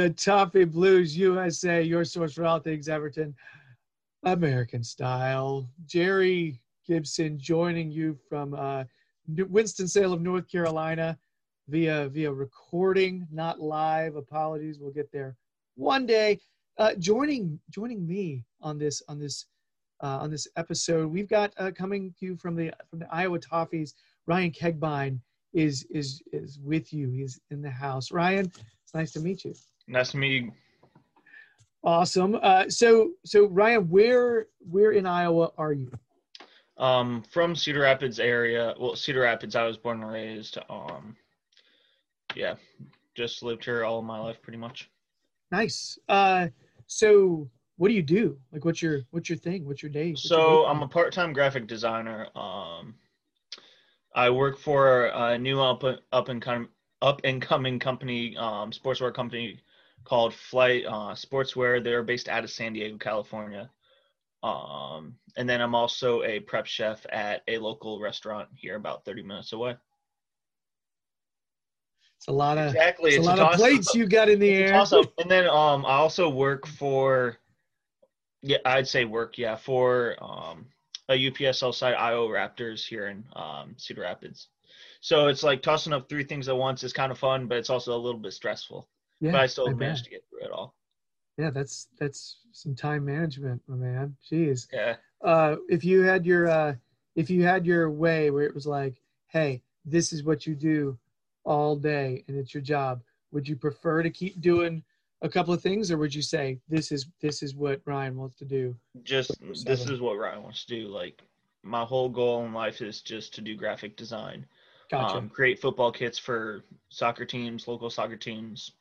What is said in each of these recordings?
to Toffee Blues USA, your source for all things Everton, American style. Jerry Gibson joining you from uh, Winston Salem, North Carolina, via via recording, not live. Apologies, we'll get there one day. Uh, joining joining me on this on this uh, on this episode, we've got uh, coming to you from the from the Iowa Toffees. Ryan Kegbine is is is with you. He's in the house. Ryan, it's nice to meet you. Nice to meet you. Awesome. Uh, so so Ryan, where where in Iowa are you? Um, from Cedar Rapids area. Well, Cedar Rapids. I was born and raised. Um, yeah, just lived here all of my life, pretty much. Nice. Uh, so what do you do? Like, what's your what's your thing? What's your day? What's your So day I'm a part-time graphic designer. Um, I work for a new up up and com- up and coming company, um, sportswear company called Flight uh, Sportswear. They're based out of San Diego, California. Um, and then I'm also a prep chef at a local restaurant here, about 30 minutes away. It's a lot of Exactly, it's, it's a a lot of toss-up. plates you got in the It's air. awesome. And then um, I also work for, yeah, I'd say work, yeah, for um, a UPSL site, Iowa Raptors here in um, Cedar Rapids. So it's like tossing up three things at once is kind of fun, but it's also a little bit stressful. Yeah, but I still I managed to get through it all. yeah, that's that's some time management, my man. Jeez. Yeah. Uh, if you had your uh, if you had your way where it was like, hey, this is what you do all day and it's your job, would you prefer to keep doing a couple of things, or would you say this is this is what Ryan wants to do? Just this is what Ryan wants to do. Like my whole goal in life is just to do graphic design. Gotcha. um, create football kits for soccer teams, local soccer teams.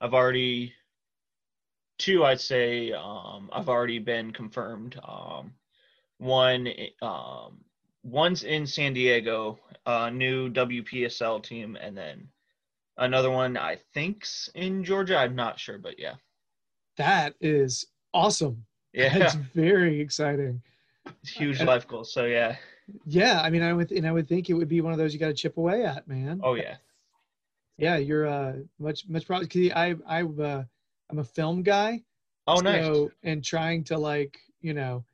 I've already two, I'd say, um, I've already been confirmed. Um, one, um, one's in San Diego, a new WPSL team, and then another one I think's in Georgia. I'm not sure, but yeah, that is awesome. yeah, it's very exciting. it's huge life goal. So yeah, Yeah, I mean, I would and I would think it would be one of those you got to chip away at, man. oh yeah, Yeah, you're uh much much probably I I uh, I'm a film guy. oh nice. So, and trying to like you know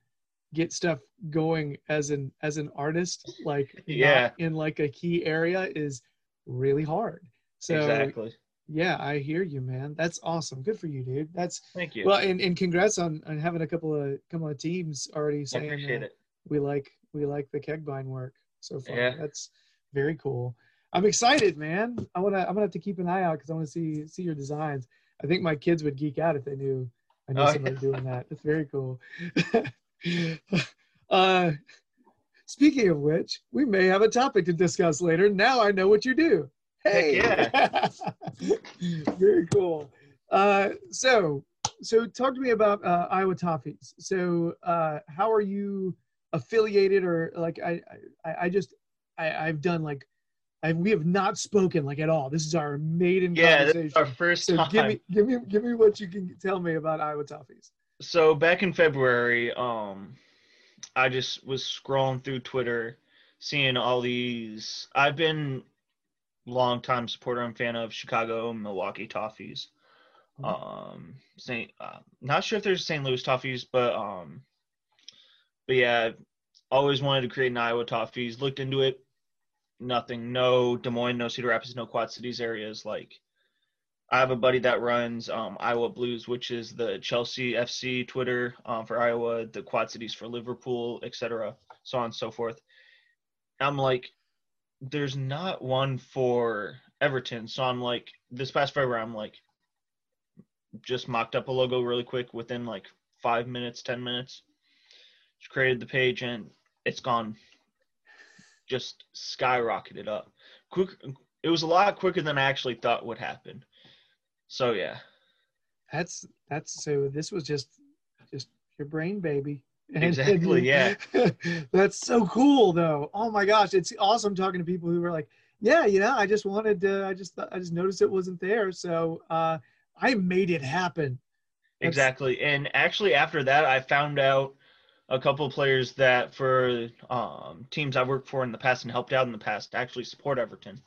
get stuff going as an as an artist like Yeah. in like a key area is really hard. So exactly. yeah, I hear you, man. That's awesome. Good for you, dude. That's Thank you. well, and, and congrats on on having a couple of couple of teams already saying we like we like the keg kegbine work so far. Yeah. That's very cool. I'm excited, man. I wanna I'm gonna have to keep an eye out because I want to see see your designs. I think my kids would geek out if they knew I knew Oh, somebody yeah. doing that. It's very cool. uh, speaking of which, we may have a topic to discuss later. Now I know what you do. Hey, yeah. very cool. Uh, so, so talk to me about uh, Iowa Toffees. So, uh, how are you affiliated, or like I, I, I just, I, I've done like, I we have not spoken like at all. This is our maiden Yeah, conversation. is our first so time. give me, give me, give me what you can tell me about Iowa Toffees. so back in February, um, I just was scrolling through Twitter, seeing all these. I've been longtime supporter and fan of Chicago, Milwaukee Toffees. Um, Saint, uh, not sure if there's St. Louis Toffees, but um, but yeah, always wanted to create an Iowa Toffees. Looked into it, nothing. No Des Moines, no Cedar Rapids, no Quad Cities areas. Like, I have a buddy that runs um, Iowa Blues, which is the Chelsea FC Twitter um, for Iowa, the Quad Cities for Liverpool, etc., so on and so forth. I'm like, there's not one for Everton, so I'm like, this past February, I'm like, just mocked up a logo really quick within like five minutes, ten minutes. Just created the page, and it's gone. Just skyrocketed up. Quick, it was a lot quicker than I actually thought would happen. So yeah, That's that's so. This was just just your brain, baby. And- Exactly, yeah. that's so cool, though. Oh my gosh, it's awesome talking to people who are like, yeah, you know, I just wanted to. I just thought- I just noticed it wasn't there, so uh, I made it happen. That's- Exactly. And actually, after that, I found out a couple of players that for um, teams I've worked for in the past and helped out in the past actually support Everton.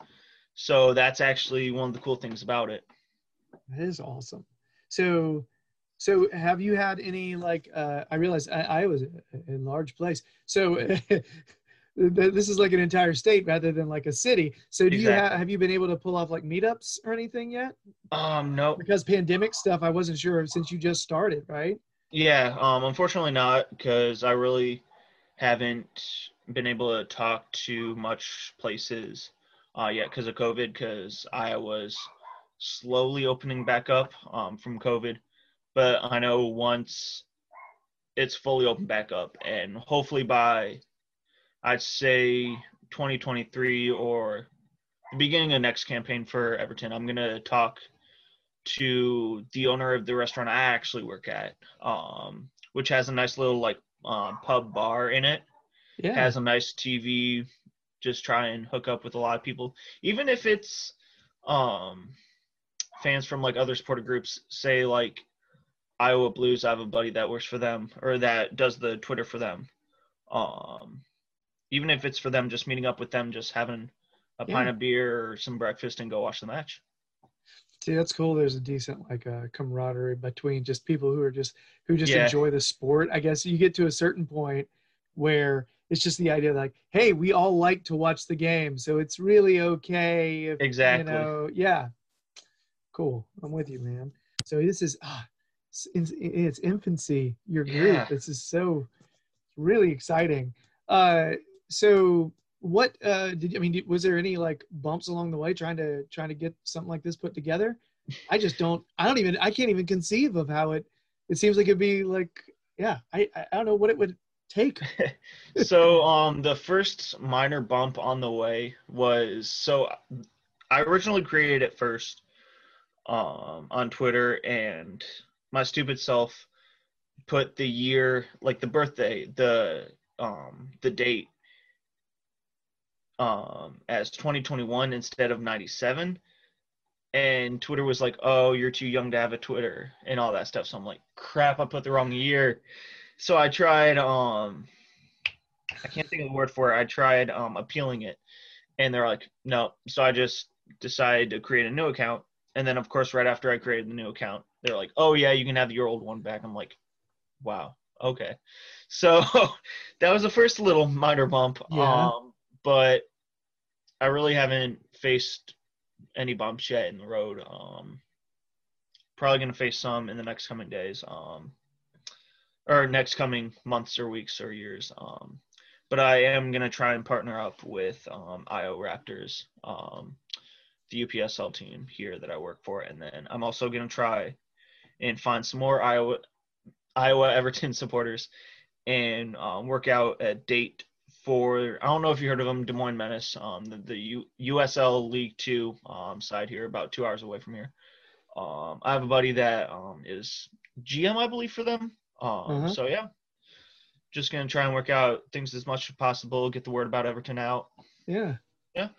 So that's actually one of the cool things about it. That is awesome. So, so have you had any like? Uh, I realized I, I was in large place. So, this is like an entire state rather than like a city. So, do you Exactly. have have you been able to pull off like meetups or anything yet? Um, no, Because pandemic stuff, I wasn't sure since you just started, right? Yeah, um, unfortunately not because I really haven't been able to talk to much places uh, yet because of COVID. Because I was slowly opening back up um, from COVID, but I know once it's fully opened back up, and hopefully by I'd say 2023 or the beginning of next campaign for Everton, I'm gonna talk to the owner of the restaurant I actually work at, um, which has a nice little like um, pub bar in it. Yeah. Has a nice TV. Just try and hook up with a lot of people, even if it's um, fans from like other supporter groups. Say like Iowa Blues. I have a buddy that works for them or that does the Twitter for them. Um, even if it's for them, just meeting up with them, just having a pint of beer or some breakfast and go watch the match. See, that's cool. There's a decent like uh, camaraderie between just people who are just who just Yeah. enjoy the sport. I guess you get to a certain point where it's just the idea like, hey, we all like to watch the game, so it's really okay. If, Exactly. You know, yeah. Cool. I'm with you, man. So this is ah, it's, it's, it's infancy. Your group. Yeah. This is so really exciting. Uh, so what uh did I mean? Was there any like bumps along the way trying to trying to get something like this put together? I just don't. I don't even. I can't even conceive of how it. It seems like it'd be like. Yeah. I I don't know what it would take. so um the first minor bump on the way was so I originally created it first um on Twitter and my stupid self put the year like the birthday the um the date um as 2021 instead of 97 and Twitter was like oh you're too young to have a Twitter and all that stuff so I'm like crap I put the wrong year so I tried um I can't think of the word for it. I tried um, appealing it, and they're like, no. So I just decided to create a new account, and then of course, right after I created the new account, they're like, oh yeah, you can have your old one back. I'm like, wow, okay. So that was the first little minor bump. Yeah. Um, but I really haven't faced any bumps yet in the road. Um, probably gonna face some in the next coming days. Um, or next coming months or weeks or years. Um, but I am gonna try and partner up with um, IO Raptors, um, the UPSL team here that I work for, and then I'm also gonna try and find some more Iowa Iowa Everton supporters and um, work out a date for I don't know if you heard of them, Des Moines Menace, um, the, the U, USL League Two um, side here, about two hours away from here. Um, I have a buddy that um, is GM, I believe, for them. Um, Uh-huh. So yeah, just gonna try and work out things as much as possible, get the word about Everton out. Yeah. Yeah.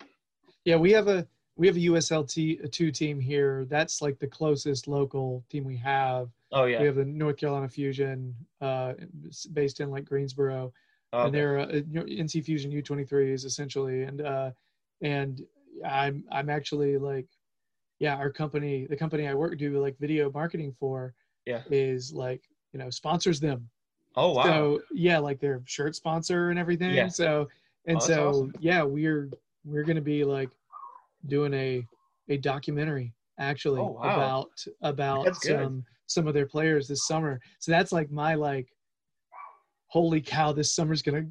Yeah. We have a we have a USLT two team here. That's like the closest local team we have. Oh yeah. We have the North Carolina Fusion, uh, based in like Greensboro. And they're uh, NC Fusion U23s essentially, and uh, and I'm I'm actually like, yeah, our company, the company I work do like video marketing for, Yeah. is like you know sponsors them. oh wow, So yeah, like their shirt sponsor and everything. Yeah. So and Oh, so awesome. yeah, we're we're gonna be like doing a a documentary actually Oh, wow. about about some some of their players this summer. So that's like my like, holy cow, this summer's gonna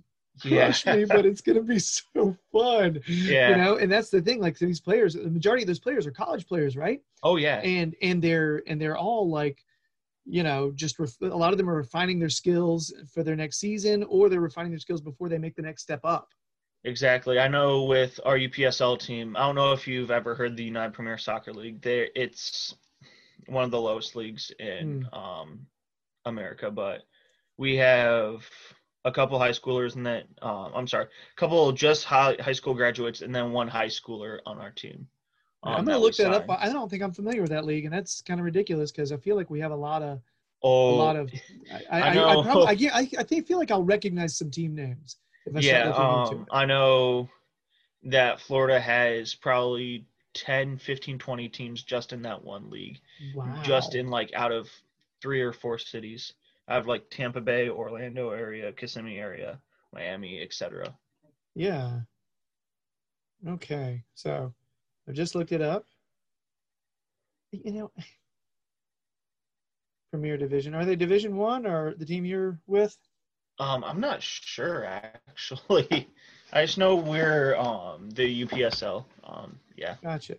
yeah, crush me, but it's gonna be so fun. Yeah. You know, and that's the thing. Like these players, the majority of those players are college players, right? oh yeah, And and they're and they're all like, you know, just ref- a lot of them are refining their skills for their next season, or they're refining their skills before they make the next step up. Exactly. I know with our UPSL team, I don't know if you've ever heard the United Premier Soccer League. There, it's one of the lowest leagues in um, America, but we have a couple high schoolers, and then um, I'm sorry, a couple just high high school graduates, and then one high schooler on our team. um, I'm gonna look that up. I don't think I'm familiar with that league, and that's kind of ridiculous because I feel like we have a lot of Oh, a lot of. I I, I I. I, prob- I, I, I think feel like I'll recognize some team names yeah. Um, I know that Florida has probably 10, 15, 20 teams just in that one league. Wow. just in like out of three or four cities. I have like Tampa Bay, Orlando area, Kissimmee area, Miami, etc. Yeah. Okay, so I've just looked it up. You know, Premier Division. Are they Division One or the team you're with? Um, I'm not sure actually. I just know we're um the UPSL. Um, yeah. Gotcha.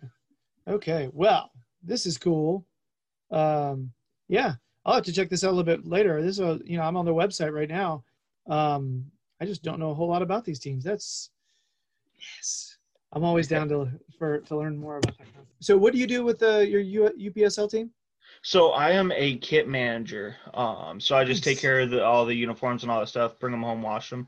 Okay. Well, this is cool. Um, yeah, I'll have to check this out a little bit later. This is a, you know, I'm on their website right now. Um, I just don't know a whole lot about these teams. That's yes. I'm always down to for to learn more about that. So, what do you do with the your U, UPSL team? So I am a kit manager. Um, so I just take care of the, all the uniforms and all that stuff. Bring them home, wash them.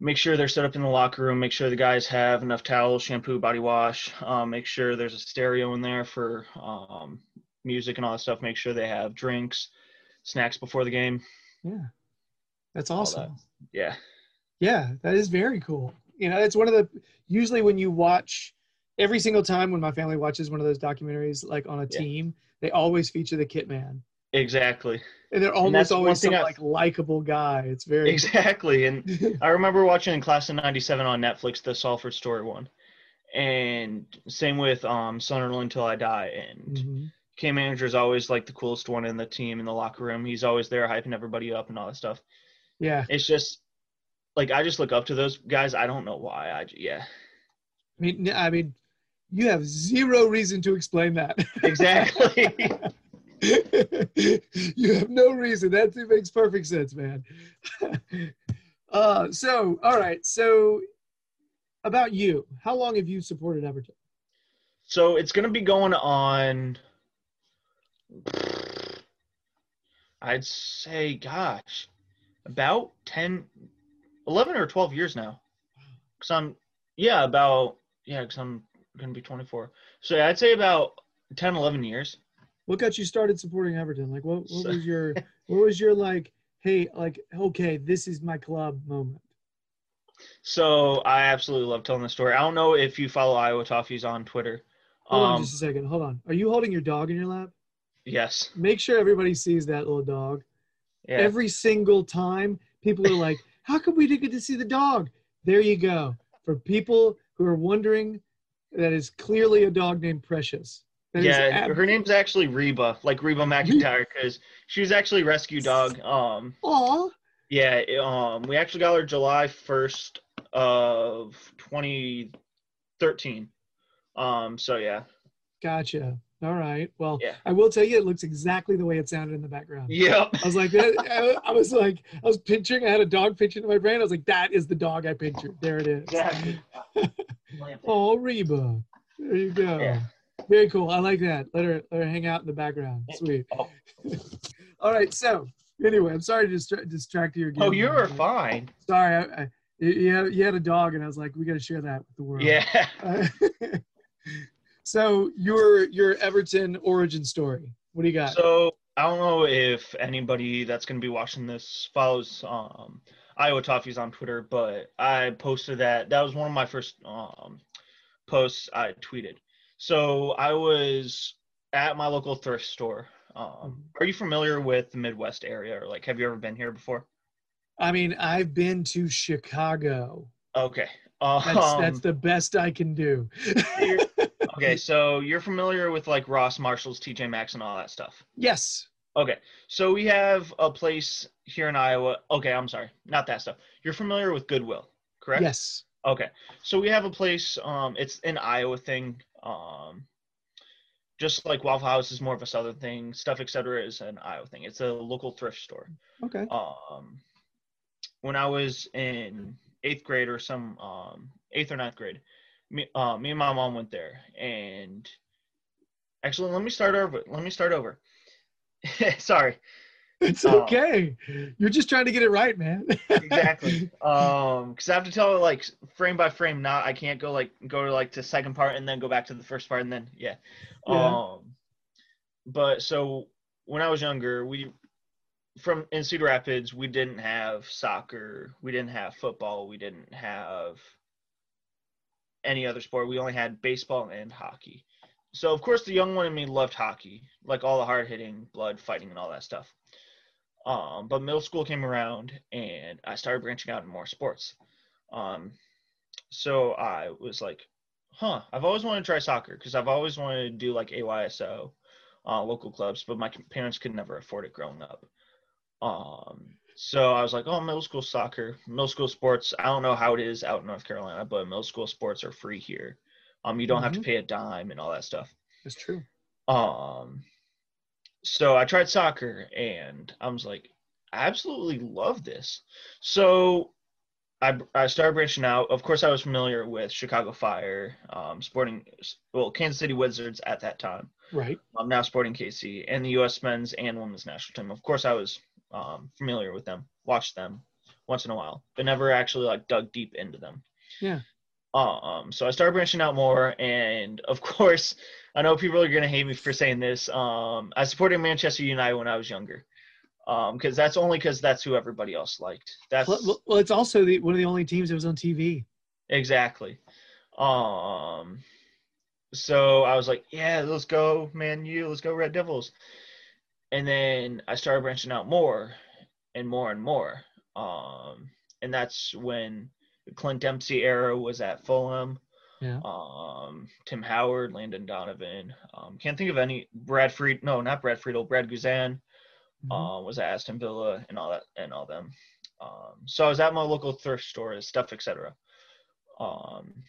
Make sure they're set up in the locker room. Make sure the guys have enough towels, shampoo, body wash. Um, make sure there's a stereo in there for um, music and all that stuff. Make sure they have drinks, snacks before the game. Yeah, that's awesome. Yeah. Yeah, that is very cool. You know, it's one of the usually when you watch every single time when my family watches one of those documentaries like on a Yeah. team, they always feature the kit man. Exactly. And they're almost one always some I- like likable guy. It's very Exactly. And I remember watching in class of '97 on Netflix the Salford Story one, and same with um Sunderland Till I Die. And Mhm. K manager is always like the coolest one in the team in the locker room. He's always there hyping everybody up and all that stuff. Yeah. It's just like I just look up to those guys. I don't know why. I yeah. I mean I mean you have zero reason to explain that. Exactly. you have no reason. That makes perfect sense, man. uh, so, all right. So, about you, how long have you supported Everton? so it's gonna be going on. I'd say, gosh, about 10, 11 or 12 years now. Cause I'm, yeah, about, yeah, cause I'm going to be 24. So yeah, I'd say about 10, 11 years. What got you started supporting Everton? Like, what, what was your, what was your like? Hey, like, okay, this is my club moment. So I absolutely love telling the story. I don't know if you follow Iowa Toffees on Twitter. Hold on Um, just a second. Hold on. Are you holding your dog in your lap? Yes. Make sure everybody sees that little dog. Yeah. Every single time, people are like, "How come we didn't get to see the dog?" There you go. For people who are wondering, that is clearly a dog named Precious. That is yeah, ab- her name's actually Reba, like Reba McEntire, because she was actually a rescue dog. Um, Aw. yeah, um, we actually got her July first of 2013. Um, so yeah, Gotcha. All right. Well, Yeah. I will tell you, it looks exactly the way it sounded in the background. yep, I was like, that, I, I was like, I was picturing, I had a dog picture in my brain. I was like, that is the dog I pictured. There it is. exactly. Oh, Reba. There you go. Yeah. Very cool. I like that. Let her let her hang out in the background. Sweet. Oh. All right. So anyway, I'm sorry to distra- distract you again. Oh, you're but- fine. Sorry. I, I, you, had, you had a dog, and I was like, we got to share that with the world. Yeah. So your your Everton origin story. What do you got? So I don't know if anybody that's going to be watching this follows um, Iowa Toffees on Twitter, but I posted that. That was one of my first um, posts I tweeted. So I was at my local thrift store. Um, are you familiar with the Midwest area, or like, have you ever been here before? I mean, I've been to Chicago. Okay. Um, That's that's the best I can do. Okay, so you're familiar with like Ross Marshalls, TJ Maxx, and all that stuff. yes. Okay, so we have a place here in Iowa. Okay, I'm sorry, not that stuff. You're familiar with Goodwill, correct? Yes. Okay, so we have a place. Um, it's an Iowa thing. Um, just like Waffle House is more of a southern thing. Stuff etc. is an Iowa thing. It's a local thrift store. Okay. Um, when I was in eighth grade or some um eighth or ninth grade, me uh, me and my mom went there and actually let me start over. Let me start over. Sorry. It's Oh. okay. You're just trying to get it right, man. exactly. Um, because I have to tell it like frame by frame. Not I can't go like go to like the second part and then go back to the first part and then yeah. Yeah. Um, but so when I was younger, we from in Cedar Rapids we didn't have soccer, we didn't have football, we didn't have any other sport. We only had baseball and hockey. So of course the young one in me loved hockey, like all the hard hitting, blood fighting, and all that stuff. Um, but middle school came around and I started branching out in more sports. Um, so I was like, huh, I've always wanted to try soccer because I've always wanted to do like AYSO, uh, local clubs, but my parents could never afford it growing up. Um, so I was like, oh, middle school soccer, middle school sports. I don't know how it is out in North Carolina, but middle school sports are free here. Um, you don't have to Mhm. pay a dime and all that stuff. It's true. Um, so I tried soccer and I was like, I absolutely love this. So I, I started branching out. Of course, I was familiar with Chicago Fire, um, Sporting, well, Kansas City Wizards at that time. Right. I'm now Sporting KC and the U.S. men's and women's national team. Of course, I was um, familiar with them, watched them once in a while, but never actually like dug deep into them. Yeah. Um, so I started branching out more, and of course, I know people are gonna hate me for saying this. Um, I supported Manchester United when I was younger, um, because that's only because that's who everybody else liked. That's Well, well- well, it's also the, one of the only teams that was on TV. Exactly. Um so I was like, yeah, let's go, man, you, let's go Red Devils. And then I started branching out more and more and more. Um and that's when the Clint Dempsey era was at Fulham. Yeah. Um Tim Howard, Landon Donovan. Um can't think of any Brad Fried no, not Brad Friedel, Brad Guzan Mhm. um, was at Aston Villa and all that and all them. Um, so I was at my local thrift store, stuff, etc. Um,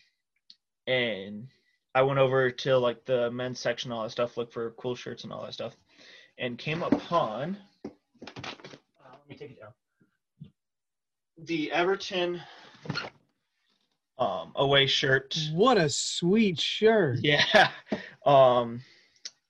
and I went over to like the men's section, all that stuff, look for cool shirts and all that stuff, and came upon. Uh, let me take it down. The Everton um, away shirt. What a sweet shirt. Yeah. Um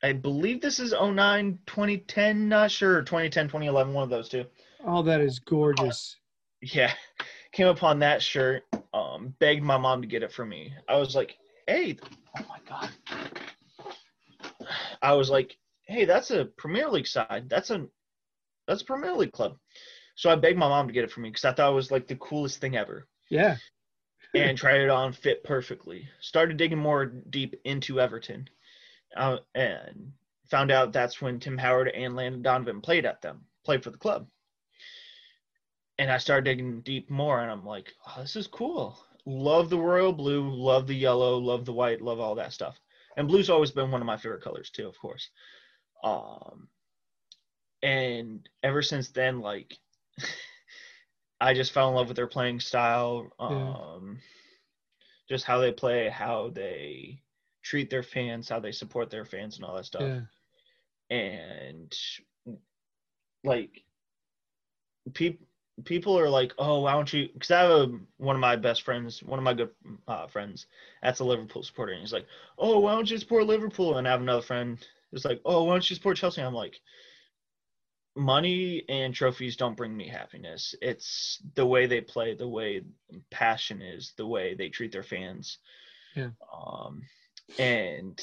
I believe this is 09 2010, not sure, 2010 2011 one of those two. Oh, that is gorgeous. Yeah. Came upon that shirt, um begged my mom to get it for me. I was like, "Hey, oh my god." I was like, "Hey, that's a Premier League side. That's a that's a Premier League club." So I begged my mom to get it for me cuz I thought it was like the coolest thing ever. Yeah. and tried it on fit perfectly. Started digging more deep into Everton, uh, and found out that's when Tim Howard and Landon Donovan played at them, played for the club. And I started digging deep more, and I'm like, oh, this is cool. Love the royal blue, love the yellow, love the white, love all that stuff. And blue's always been one of my favorite colors too, of course. Um, and ever since then, like. I just fell in love with their playing style, um, just how they play, how they treat their fans, how they support their fans, and all that stuff. Yeah. And like, people people are like, "Oh, why don't you?" Because I have a, one of my best friends, one of my good uh, friends, that's a Liverpool supporter, and he's like, "Oh, why don't you support Liverpool?" And I have another friend who's like, "Oh, why don't you support Chelsea?" I'm like, money and trophies don't bring me happiness. It's the way they play, the way passion is, the way they treat their fans. Yeah. Um, and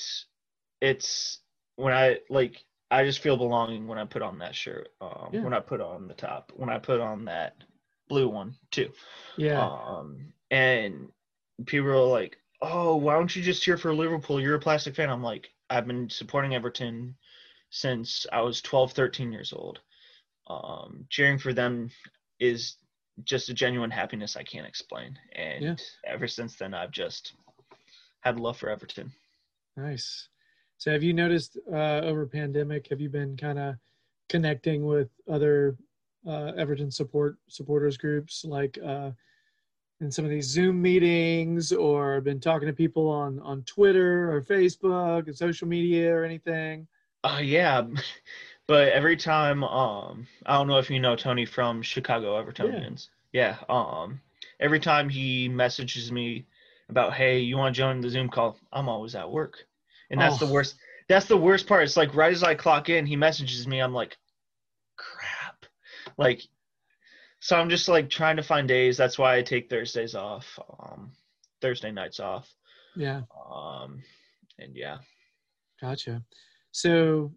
it's when I like, I just feel belonging when I put on that shirt. Um, Yeah. when I put on the top, when I put on that blue one too. Yeah. Um, and people are like, "Oh, why don't you just cheer for Liverpool? You're a plastic fan." I'm like, I've been supporting Everton since I was 12, 13 years old. Um, cheering for them is just a genuine happiness I can't explain. And Yeah. ever since then, I've just had love for Everton. Nice. So have you noticed uh, over pandemic, have you been kind of connecting with other uh, Everton support supporters groups like uh, in some of these Zoom meetings or been talking to people on, on Twitter or Facebook and social media or anything? Oh yeah, but every time, um, I don't know if you know Tony from Chicago Evertonians. Yeah. Um, every time he messages me about, hey, you want to join the Zoom call? I'm always at work, and that's Oh. the worst. That's the worst part. It's like right as I clock in, he messages me. I'm like, crap. like so i'm just like trying to find days that's why i take thursdays off um thursday nights off Yeah, um and yeah gotcha. So,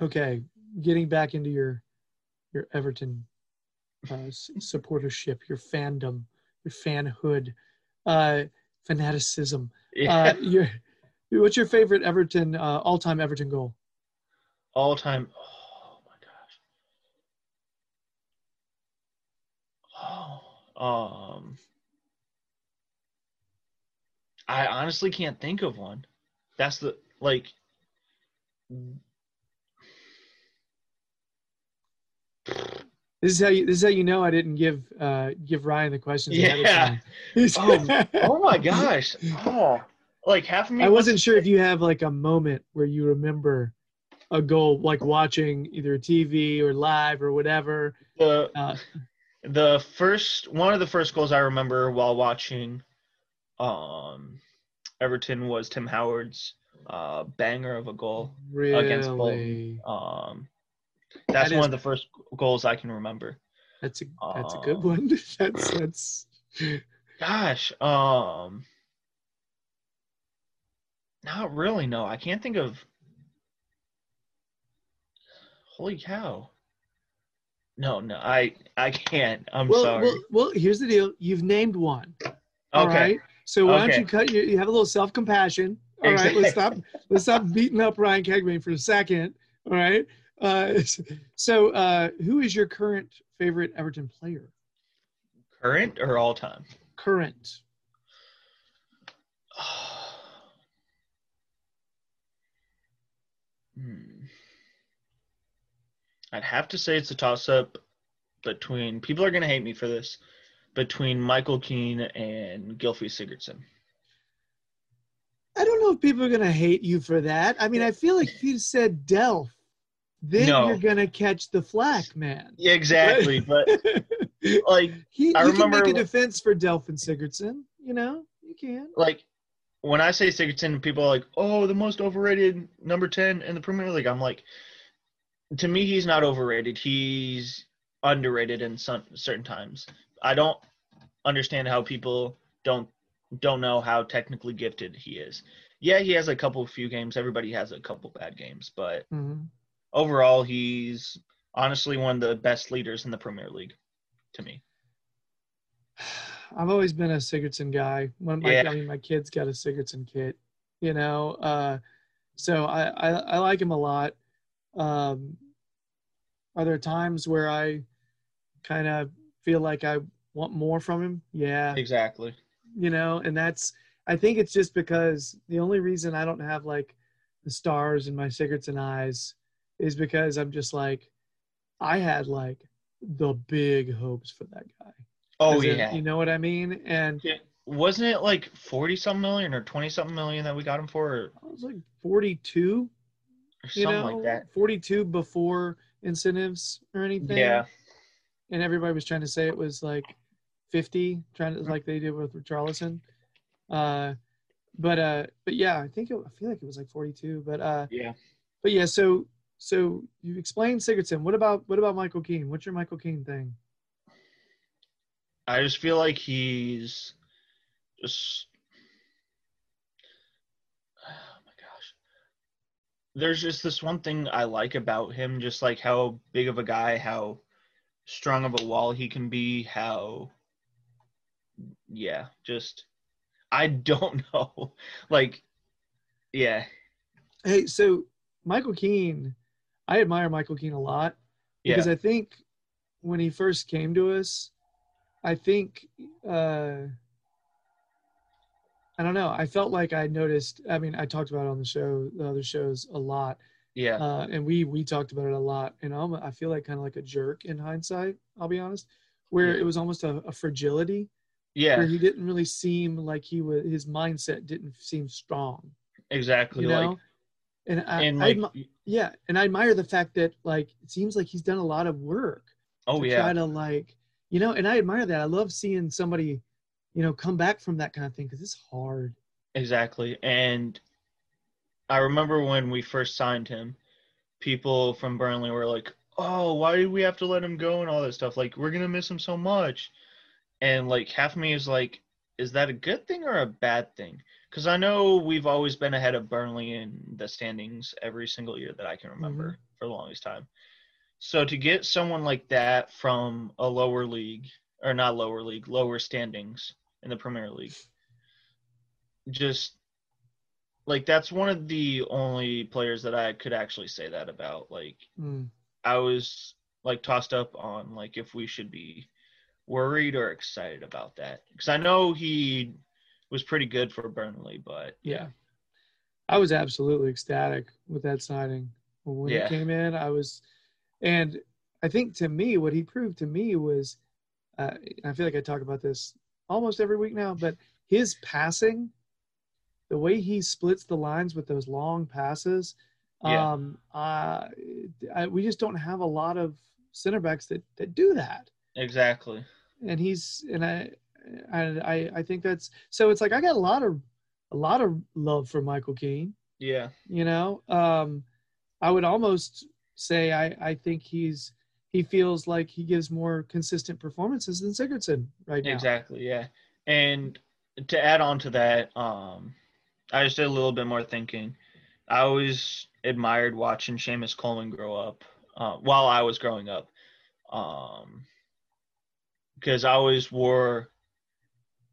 okay, getting back into your your Everton uh, supportership, your fandom, your fanhood, uh, fanaticism. yeah Uh, your what's your favorite Everton uh, all-time Everton goal? all time oh my gosh oh um i honestly can't think of one that's the like This is how you. This is how you know I didn't give uh, give Ryan the questions. Yeah. Oh, oh my gosh oh like half of me I wasn't sure if you have like a moment where you remember a goal, like watching either TV or live or whatever. the Uh, the first one of the first goals I remember while watching um Everton was Tim Howard's uh banger of a goal. Against Bolton. Um that's That one of the first goals I can remember. that's a that's a good Um, one. That's that's. Gosh, um not really no. I can't think of Holy cow. No, no. I I can't. I'm Well, sorry. well, well. Here's the deal. You've named one. All okay. right. So why don't you cut your? You have a little self compassion. All right. Let's stop. Let's stop beating up Ryan Kegman for a second. All right. Uh, so, uh, who is your current favorite Everton player? Current or all time? Current. Hmm. I'd have to say it's a toss up between people are gonna hate me for this between Michael Keane and Gylfi Sigurdsson. I don't know if people are gonna hate you for that. I mean, I feel like if you said Delph, then No. you're gonna catch the flack, man. Yeah, exactly. but like he, I you can make a defense for Delph and Sigurdsson. You know, you can. like when I say Sigurdsson, people are like, "Oh, the most overrated number ten in the Premier League." I'm like, to me, he's not overrated. He's underrated in some certain times. I don't understand how people don't don't know how technically gifted he is. Yeah, he has a couple of few games. Everybody has a couple bad games, but Mhm. overall, he's honestly one of the best leaders in the Premier League to me. I've always been a Sigurdsson guy. When my, Yeah. I mean, my kids got a Sigurdsson kit, you know. Uh, so I, I I like him a lot. Um, are there times where I kind of feel like I want more from him? Yeah, Exactly. you know, and that's I think it's just because the only reason I don't have like the stars in my cigarettes and eyes is because I'm just like I had like the big hopes for that guy. Oh As yeah. you know what I mean? And Yeah. Wasn't it like forty something million or twenty something million that we got him for, or, I was like 42, or you know, like that? 42 before incentives or anything. Yeah, And everybody was trying to say it was like 50, trying to like they did with Richarlison. Uh, but uh, but yeah, I think it, I feel like it was like 42. But uh, yeah. but yeah, so so you explained Sigurdsson. What about what about Michael Keane? What's your Michael Keane thing? I just feel like he's just. Oh my gosh. There's just this one thing I like about him, just like how big of a guy, how strong of a wall he can be, how. Yeah, just. I don't know. Like, yeah. Hey, so Michael Keane, I admire Michael Keane a lot. Yeah. because I think when he first came to us, I think uh, I don't know. I felt like I noticed. I mean, I talked about it on the show, the other shows, a lot, Yeah. uh, and we we talked about it a lot. And I'm, I feel like kind of like a jerk in hindsight. I'll be honest, where Yeah. it was almost a, a fragility, Yeah. where he didn't really seem like he was. His mindset didn't seem strong, Exactly. you know. Like, and I, and I like, admi- yeah, and I admire the fact that like it seems like he's done a lot of work oh to yeah. try to like you know and i admire that i love seeing somebody you know come back from that kind of thing because it's hard Exactly. And I remember when we first signed him, people from Burnley were like, oh, why do we have to let him go and all that stuff? Like, we're gonna miss him so much. And like half of me is like, is that a good thing or a bad thing? Because I know we've always been ahead of Burnley in the standings every single year that I can remember mm-hmm. for the longest time. So to get someone like that from a lower league, or not lower league, lower standings in the Premier League, just like that's one of the only players that I could actually say that about. Like Mm. I was like tossed up on like if we should be worried or excited about that because I know he was pretty good for Burnley, but Yeah. I was absolutely ecstatic with that signing. When Yeah. he came in, I was, and I think to me, what he proved to me was, uh, I feel like I talk about this almost every week now, but his passing, the way he splits the lines with those long passes, Yeah. um, uh, I, we just don't have a lot of center backs that, that do that exactly. and he's and I, I I think that's so. It's like I got a lot of a lot of love for Michael Keane. Yeah, You know, um, I would almost say I I think he's he feels like he gives more consistent performances than Sigurdsson right now. exactly. Yeah, and to add on to that, um, I just did a little bit more thinking. I always admired watching Seamus Coleman grow up uh, while I was growing up, um, because I always wore.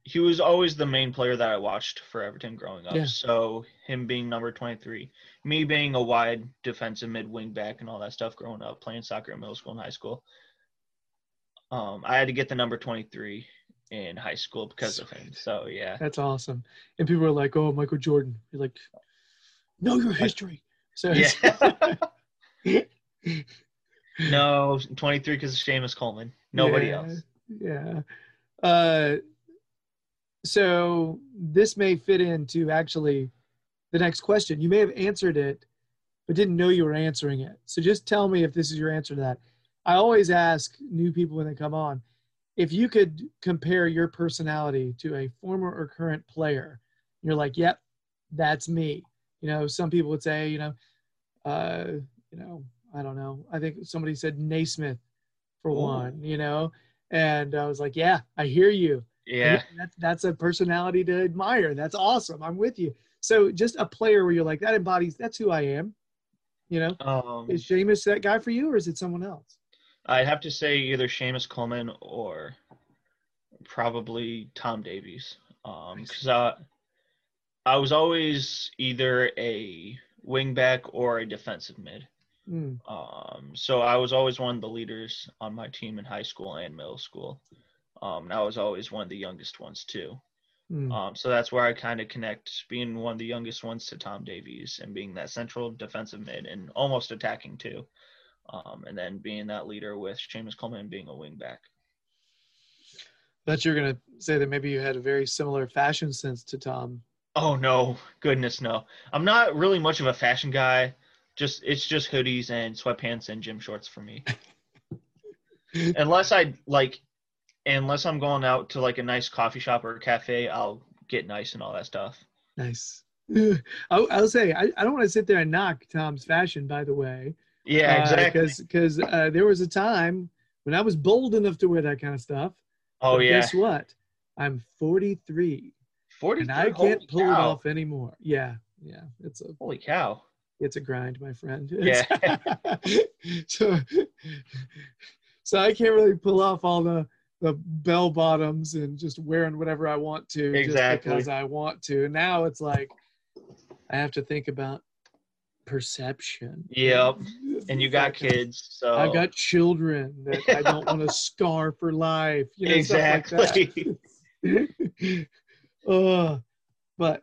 He was always the main player that I watched for Everton growing up. Yeah. So him being number twenty three, me being a wide defensive mid wing back and all that stuff growing up, playing soccer in middle school and high school. Um, I had to get the number twenty three in high school because of him. So yeah. That's awesome. And people are like, "Oh, Michael Jordan." You're like, "Know your history." So Yeah. no, 23 because of Seamus Coleman. Nobody Yeah, else. Yeah. Uh, so this may fit into actually the next question. You may have answered it, but didn't know you were answering it. So just tell me if this is your answer to that. I always ask new people when they come on if you could compare your personality to a former or current player. You're like, yep, that's me. You know, some people would say, you know, uh, you know, I don't know. I think somebody said Naismith for Ooh. one, you know, and I was like, yeah, I hear you. Yeah. That's, that's a personality to admire. That's awesome. I'm with you. So just a player where you're like, that embodies, that's who I am. You know, Um, is Seamus that guy for you or is it someone else? I'd have to say either Seamus Coleman or probably Tom Davies. Um, because I, I was always either a wing back or a defensive mid. Mm, Um, so I was always one of the leaders on my team in high school and middle school. Um, and I was always one of the youngest ones too. mm. Um, so that's where I kind of connect being one of the youngest ones to Tom Davies and being that central defensive mid and almost attacking too. Um, and then being that leader with Seamus Coleman being a wing back. Thought you were gonna say that maybe you had a very similar fashion sense to Tom. Oh no, goodness no. I'm not really much of a fashion guy. Just it's just hoodies and sweatpants and gym shorts for me. unless I like unless I'm going out to like a nice coffee shop or cafe, I'll get nice and all that stuff. Nice. I'll, I'll say I, I don't want to sit there and knock Tom's fashion. By the way, Yeah, exactly. Because because uh, there was a time when I was bold enough to wear that kind of stuff. oh But yeah. Guess what? I'm 43 Forty and I can't pull it off anymore. Yeah, yeah. It's a Holy cow. it's a grind, my friend. Yeah. so so I can't really pull off all the the bell bottoms and just wearing whatever I want to Exactly. just because I want to. Now it's like I have to think about perception. Yep. And you got Exactly. kids, so I've got children that I don't want to scar for life. You know, stuff like exactly. uh, but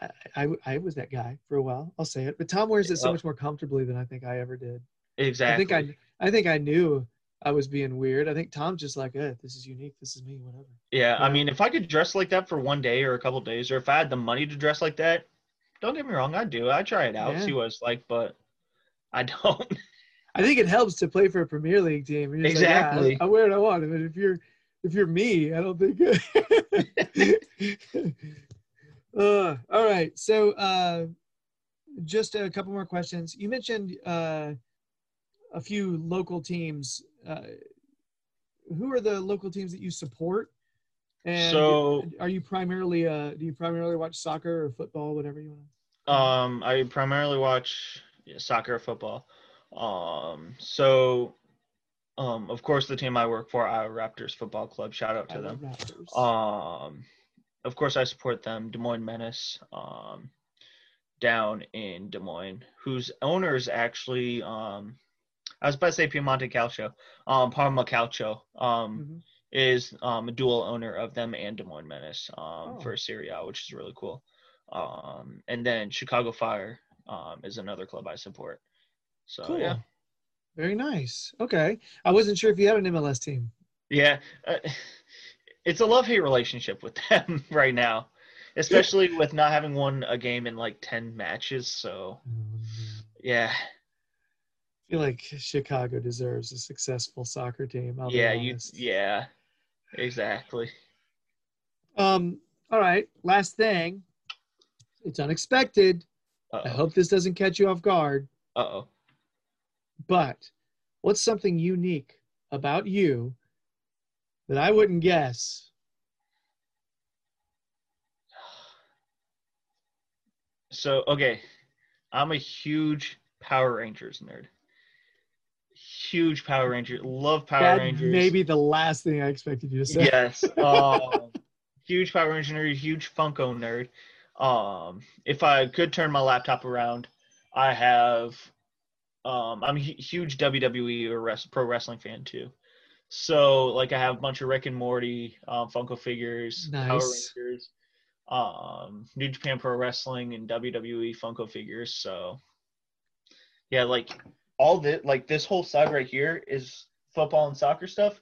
I, I, I was that guy for a while. I'll say it. But Tom wears it so much more comfortably than I think I ever did. exactly. I think I, I think I knew I was being weird. I think Tom's just like, eh, this is unique. This is me. Whatever. Yeah, I mean, if I could dress like that for one day or a couple days, or if I had the money to dress like that, don't get me wrong, I'd do it. I'd try it out, Yeah. see what it's like, but I don't. I think it helps to play for a Premier League team. Just like, yeah, Exactly. I, I wear what I want. But if you're if you're me, I don't think. uh, all right. So uh, just a couple more questions. You mentioned uh, a few local teams. Uh, who are the local teams that you support? And So- are you primarily uh do you primarily watch soccer or football, whatever you want? Um, I primarily watch yeah, soccer, or football. Um, so, um, of course, the team I work for, Iowa Raptors Football Club. Shout out to them. Raptors. Um, of course, I support them. Des Moines Menace, um, down in Des Moines, whose owners actually, um, I was about to say Piemonte Calcio, um, Parma Calcio, um, Mhm. is um, a dual owner of them and Des Moines Menace um, Oh. for Serie A, which is really cool. Um, and then Chicago Fire um, is another club I support. So cool. yeah, Very nice. Okay. I wasn't sure if you had an MLS team. yeah, uh, it's a love hate relationship with them right now, especially with not having won a game in like ten matches. So yeah, I feel like Chicago deserves a successful soccer team. I'll yeah, you yeah, exactly. Um. All right. Last thing. It's unexpected. I Uh hope this doesn't catch you off guard. Uh oh. But what's something unique about you that I wouldn't guess? So okay, I'm a huge Power Rangers nerd. Huge Power Ranger, love Power that Rangers. may be the last thing I expected you to say. Yes. Um, huge Power Ranger nerd, huge Funko nerd. Um, if I could turn my laptop around, I have. Um, I'm a huge WWE or pro wrestling fan too. So like I have a bunch of Rick and Morty um, Funko figures, Power Rangers, um, New Japan Pro Wrestling, and WWE Funko figures. So yeah, like all this, like this whole side right here is football and soccer stuff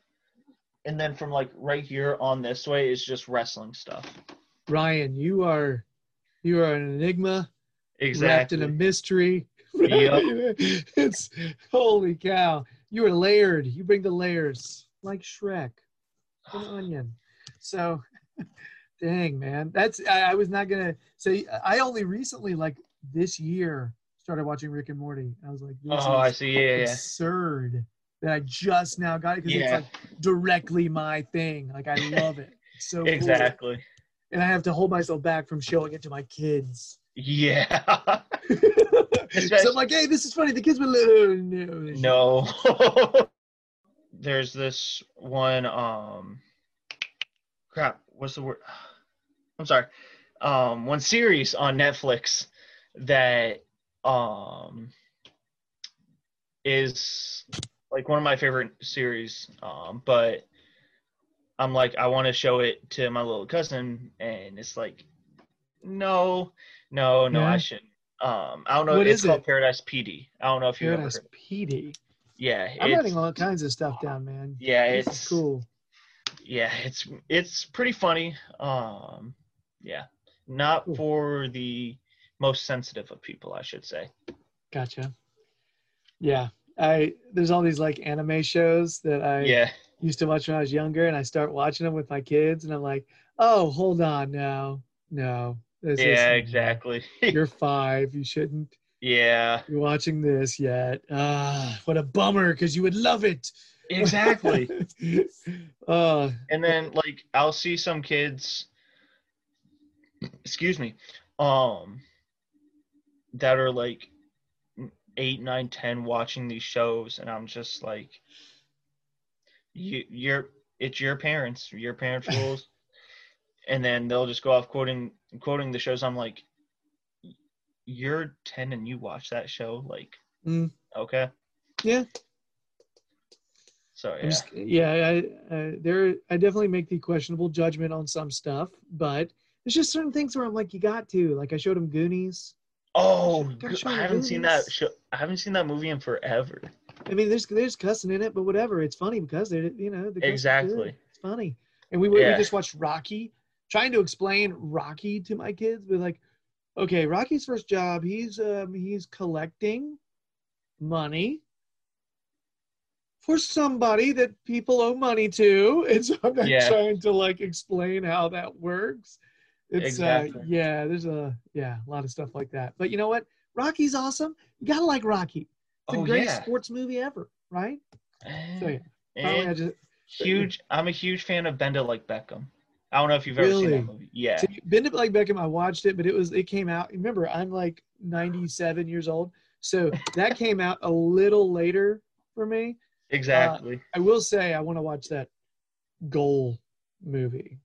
and then from like right here on this way is just wrestling stuff. Ryan, you are you are an enigma wrapped Exactly. in a mystery. Yep. it's holy cow. You are layered. You bring the layers like Shrek, an onion. So, dang man, that's I, I was not gonna say. I only recently, like this year, started watching Rick and Morty. I was like, oh, I see. Yeah, yeah, yeah. absurd that I just now got it because it's like directly my thing. Like I love it. It's so cool. Exactly. And I have to hold myself back from showing it to my kids. Yeah. so I'm like, hey, this is funny. The kids would no. no. There's this one. Um. Crap. What's the word? I'm sorry. Um. One series on Netflix that um is like one of my favorite series. Um. But I'm like, I want to show it to my little cousin, and it's like, no, no, no, Yeah. I shouldn't. Um, I don't know. What it's is called it? Paradise PD. I don't know if you ever Paradise heard. PD. Yeah, I'm writing all kinds of stuff down, man. yeah, This it's cool. Yeah, it's it's pretty funny. Um, yeah, not Cool. for the most sensitive of people, I should say. Gotcha. Yeah. I there's all these like anime shows that I Yeah, used to watch when I was younger, and I start watching them with my kids, and I'm like, oh, hold on, no, no. This yeah, exactly. You're five. You shouldn't yeah, be watching this yet. Ah, what a bummer, because you would love it. exactly. uh, and then like I'll see some kids, excuse me, um, that are like eight, nine, ten watching these shows, and I'm just like, you, you're, it's your parents, your parents' rules, and then they'll just go off quoting, quoting the shows. I'm like, you're ten and you watch that show, like, Mm. okay, yeah. so yeah, just, yeah, I, uh, there, I definitely make the questionable judgment on some stuff, but there's just certain things where I'm like, you got to. Like, I showed him Goonies. Oh, I haven't seen that show. I haven't seen that movie in forever. I mean, there's there's cussing in it, but whatever. It's funny because they, you know, the cuss is good. Exactly. It's funny. And we were, we just watched Rocky, trying to explain Rocky to my kids. We're like, okay, Rocky's first job, he's um he's collecting money for somebody that people owe money to, and so I'm not Yeah. trying to like explain how that works. It's Exactly. uh, yeah, there's a yeah a lot of stuff like that. But you know what? Rocky's awesome. You gotta like Rocky. It's the Oh, greatest yeah. sports movie ever, right? So yeah, Eh, I just huge. I'm a huge fan of Bend It Like Beckham. I don't know if you've ever seen Really? that movie. Yeah. See, Bend It Like Beckham, I watched it, but it was it came out. Remember, I'm like 97 years old, so that came out a little later for me. Exactly. I will say I want to watch that Goal movie.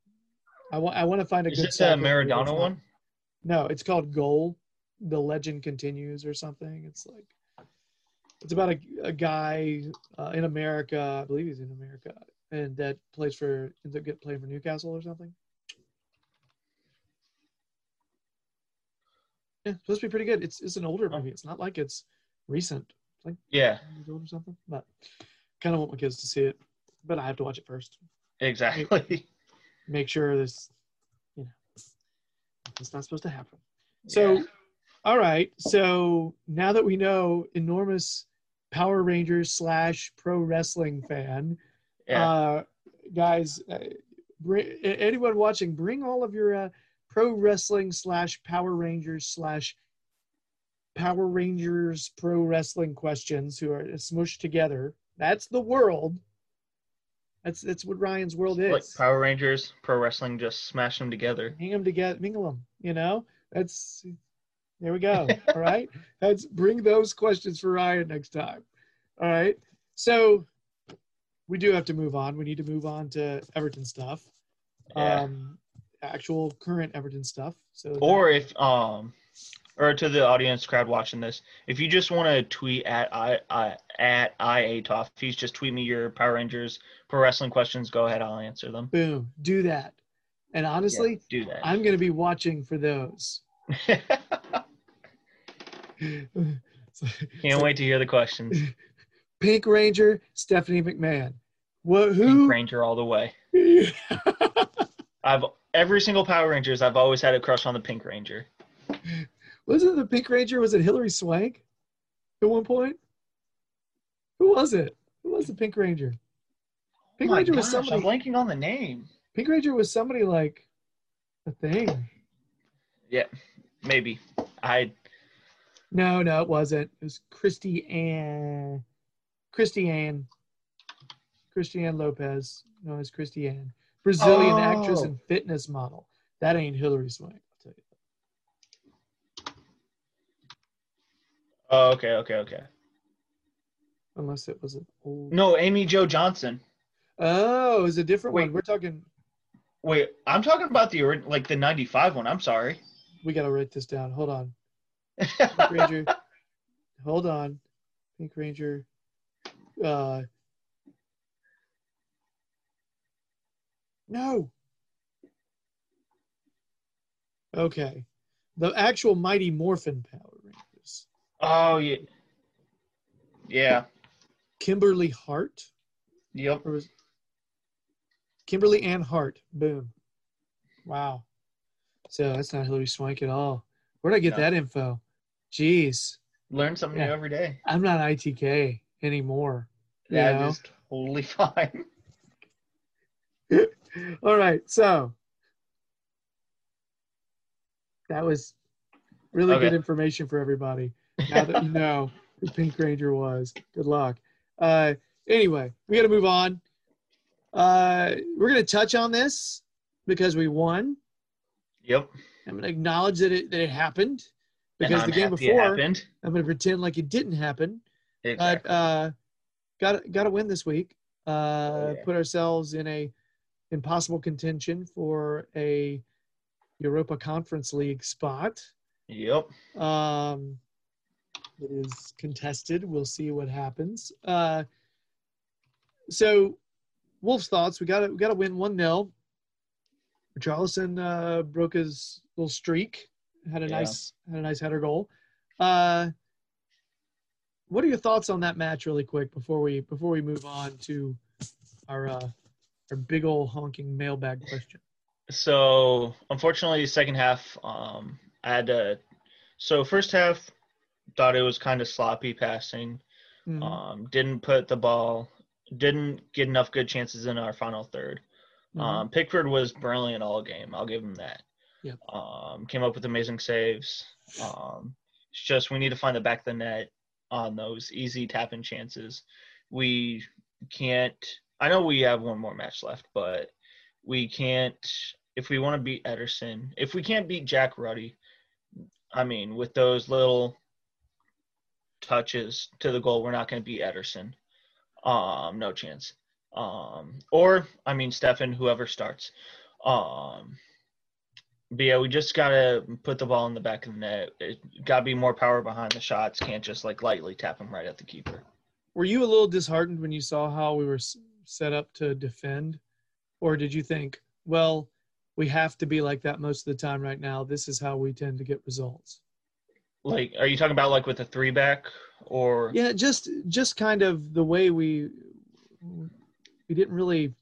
I want I want to find a Is good. the soccer Maradona one? No, it's called Goal. The legend continues, or something. It's like it's about a, a guy uh, in America. I believe he's in America, and that plays for ends up get playing for Newcastle or something. Yeah, it's supposed to be pretty good. It's it's an older Oh. movie. It's not like it's recent. It's like Yeah. old or something. But kind of want my kids to see it, but I have to watch it first. Exactly. Make sure this, you know, it's not supposed to happen. So, Yeah. all right. So now that we know enormous Power Rangers slash pro wrestling fan, Yeah. uh, guys, uh, anyone watching, bring all of your uh, pro wrestling slash Power Rangers slash Power Rangers pro wrestling questions who are smushed together. That's the world. That's that's what Ryan's world is. like Power Rangers, pro wrestling, just smash them together. hang them together, mingle them. You know, that's there we go. All right, let's bring those questions for Ryan next time. All right, so we do have to move on. We need to move on to Everton stuff, Yeah. um, actual current Everton stuff. So that- or if um or to the audience crowd watching this if you just want to tweet at i, I at ia toffees just tweet me your power rangers pro wrestling questions go ahead i'll answer them boom, do that. And honestly, do that I'm going to be watching for those. can't wait to hear the questions Pink Ranger, Stephanie McMahon. What? Pink ranger all the way i've every single power rangers i've always had a crush on the pink ranger Wasn't the Pink Ranger? Was it Hilary Swank at one point? Who was it? Who was the Pink Ranger? Pink Oh Ranger was gosh, i'm somebody. blanking on the name Pink Ranger was somebody like a thing. Yeah, maybe i No, no, it wasn't. It was Christy Ann. Christy Ann. Christy Ann Lopez, known as Christy Ann. Brazilian actress Oh. and fitness model. That ain't Hilary Swank. I'll tell you. Oh okay okay okay Unless it was an old. no Amy Jo Johnson Oh, it was a different Wait. one. We're talking. wait i'm talking about the ori- like the 95 one i'm sorry We got to write this down. Hold on. Pink Ranger. Hold on. Pink Ranger. Uh, no. Okay. The actual Mighty Morphin Power. Oh yeah. Yeah. Kimberly Hart. Yep. Kimberly Ann Hart. Boom. Wow. So that's not Hilary Swank at all. Where'd I get No. that info? Jeez. Learn something Yeah. new every day. I'm not ITK anymore. That know? is totally fine. All right, so that was really Okay. good information for everybody. Now that you know who Pink Ranger was, good luck. Uh, anyway, we got to move on. Uh, we're going to touch on this because we won. yep. I'm going to acknowledge that it that it happened because the game before happened. I'm going to pretend like it didn't happen. Exactly. But uh, got got to win this week. Uh, Oh, yeah. Put ourselves in a impossible contention for a Europa Conference League spot. yep. Um, it is contested. We'll see what happens. Uh, so, Wolf's thoughts. We got to we got to win one 0 Richarlison uh, broke his little streak. Had a Yeah. nice had a nice header goal. Uh, what are your thoughts on that match, really quick, before we before we move on to our uh, our big old honking mailbag question? So unfortunately, second half, um, I had to. So first half, thought it was kind of sloppy passing. Mhm. Um, didn't put the ball, didn't get enough good chances in our final third. Mhm. Um, Pickford was brilliant all game. I'll give him that. Yep. Um, came up with amazing saves. Um, it's just we need to find the back of the net. on those easy tapping chances. We can't. I know we have one more match left, but we can't. If we want to beat Ederson, if we can't beat Jack Ruddy, I mean, with those little touches to the goal, we're not going to beat Ederson. Um, no chance. Um, or I mean, Steffen, whoever starts. Um, but yeah, we just gotta put the ball in the back of the net. It gotta be more power behind the shots. Can't just like lightly tap them right at the keeper. Were you a little disheartened when you saw how we were set up to defend, or did you think, well, we have to be like that most of the time right now? This is how we tend to get results. Like, are you talking about like with a three back or? Yeah, just just kind of the way we we didn't really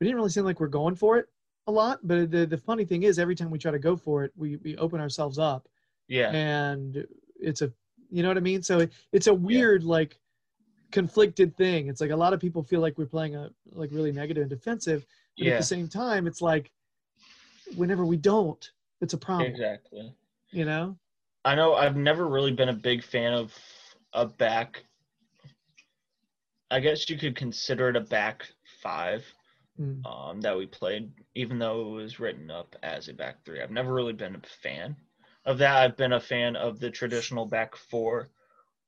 we didn't really seem like we're going for it a lot. But the the funny thing is, every time we try to go for it, we we open ourselves up, Yeah. and it's a you know what I mean. So it, it's a weird like conflicted thing. It's like a lot of people feel like we're playing a like really negative and defensive, but at the same time, it's like whenever we don't, it's a problem. Exactly. You know. I know I've never really been a big fan of a back. I guess you could consider it a back five Mm. um, that we played, even though it was written up as a back three. I've never really been a fan of that. I've been a fan of the traditional back four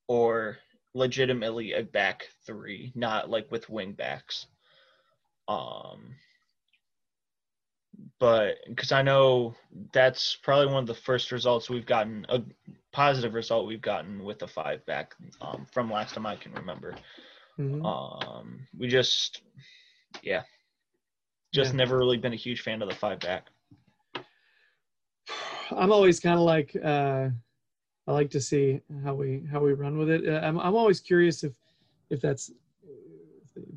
or legitimately a back three, not like with wing backs. Um, but because I know that's probably one of the first results we've gotten, a positive result we've gotten with the five back um, from last time I can remember. Mhm. Um, we just, yeah, just Yeah. never really been a huge fan of the five back. I'm always kind of like uh, I like to see how we how we run with it. Uh, I'm I'm always curious if if that's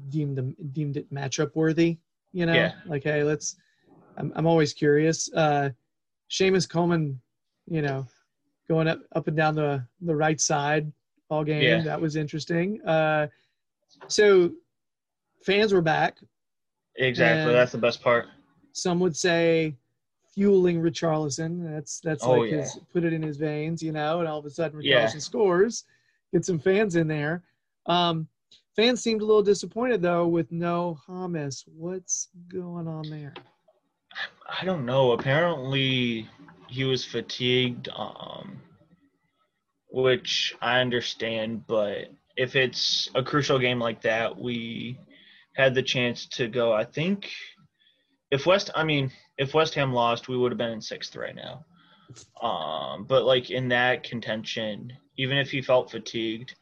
deemed deemed it matchup worthy. You know, Yeah. like hey, let's. I'm I'm always curious. Uh, Seamus Coleman, you know, going up up and down the the right side all game. Yeah. That was interesting. Uh, so fans were back. Exactly, that's the best part. some would say fueling Richarlison. That's that's Oh, like yeah. his put it in his veins, you know, and all of a sudden Richarlison Yeah. scores, get some fans in there. Um, fans seemed a little disappointed though with no Hamas. What's going on there? I don't know. Apparently, he was fatigued, um, which I understand. But if it's a crucial game like that, we had the chance to go. I think if West, I mean, if West Ham lost, we would have been in sixth right now. Um, but like in that contention, even if he felt fatigued,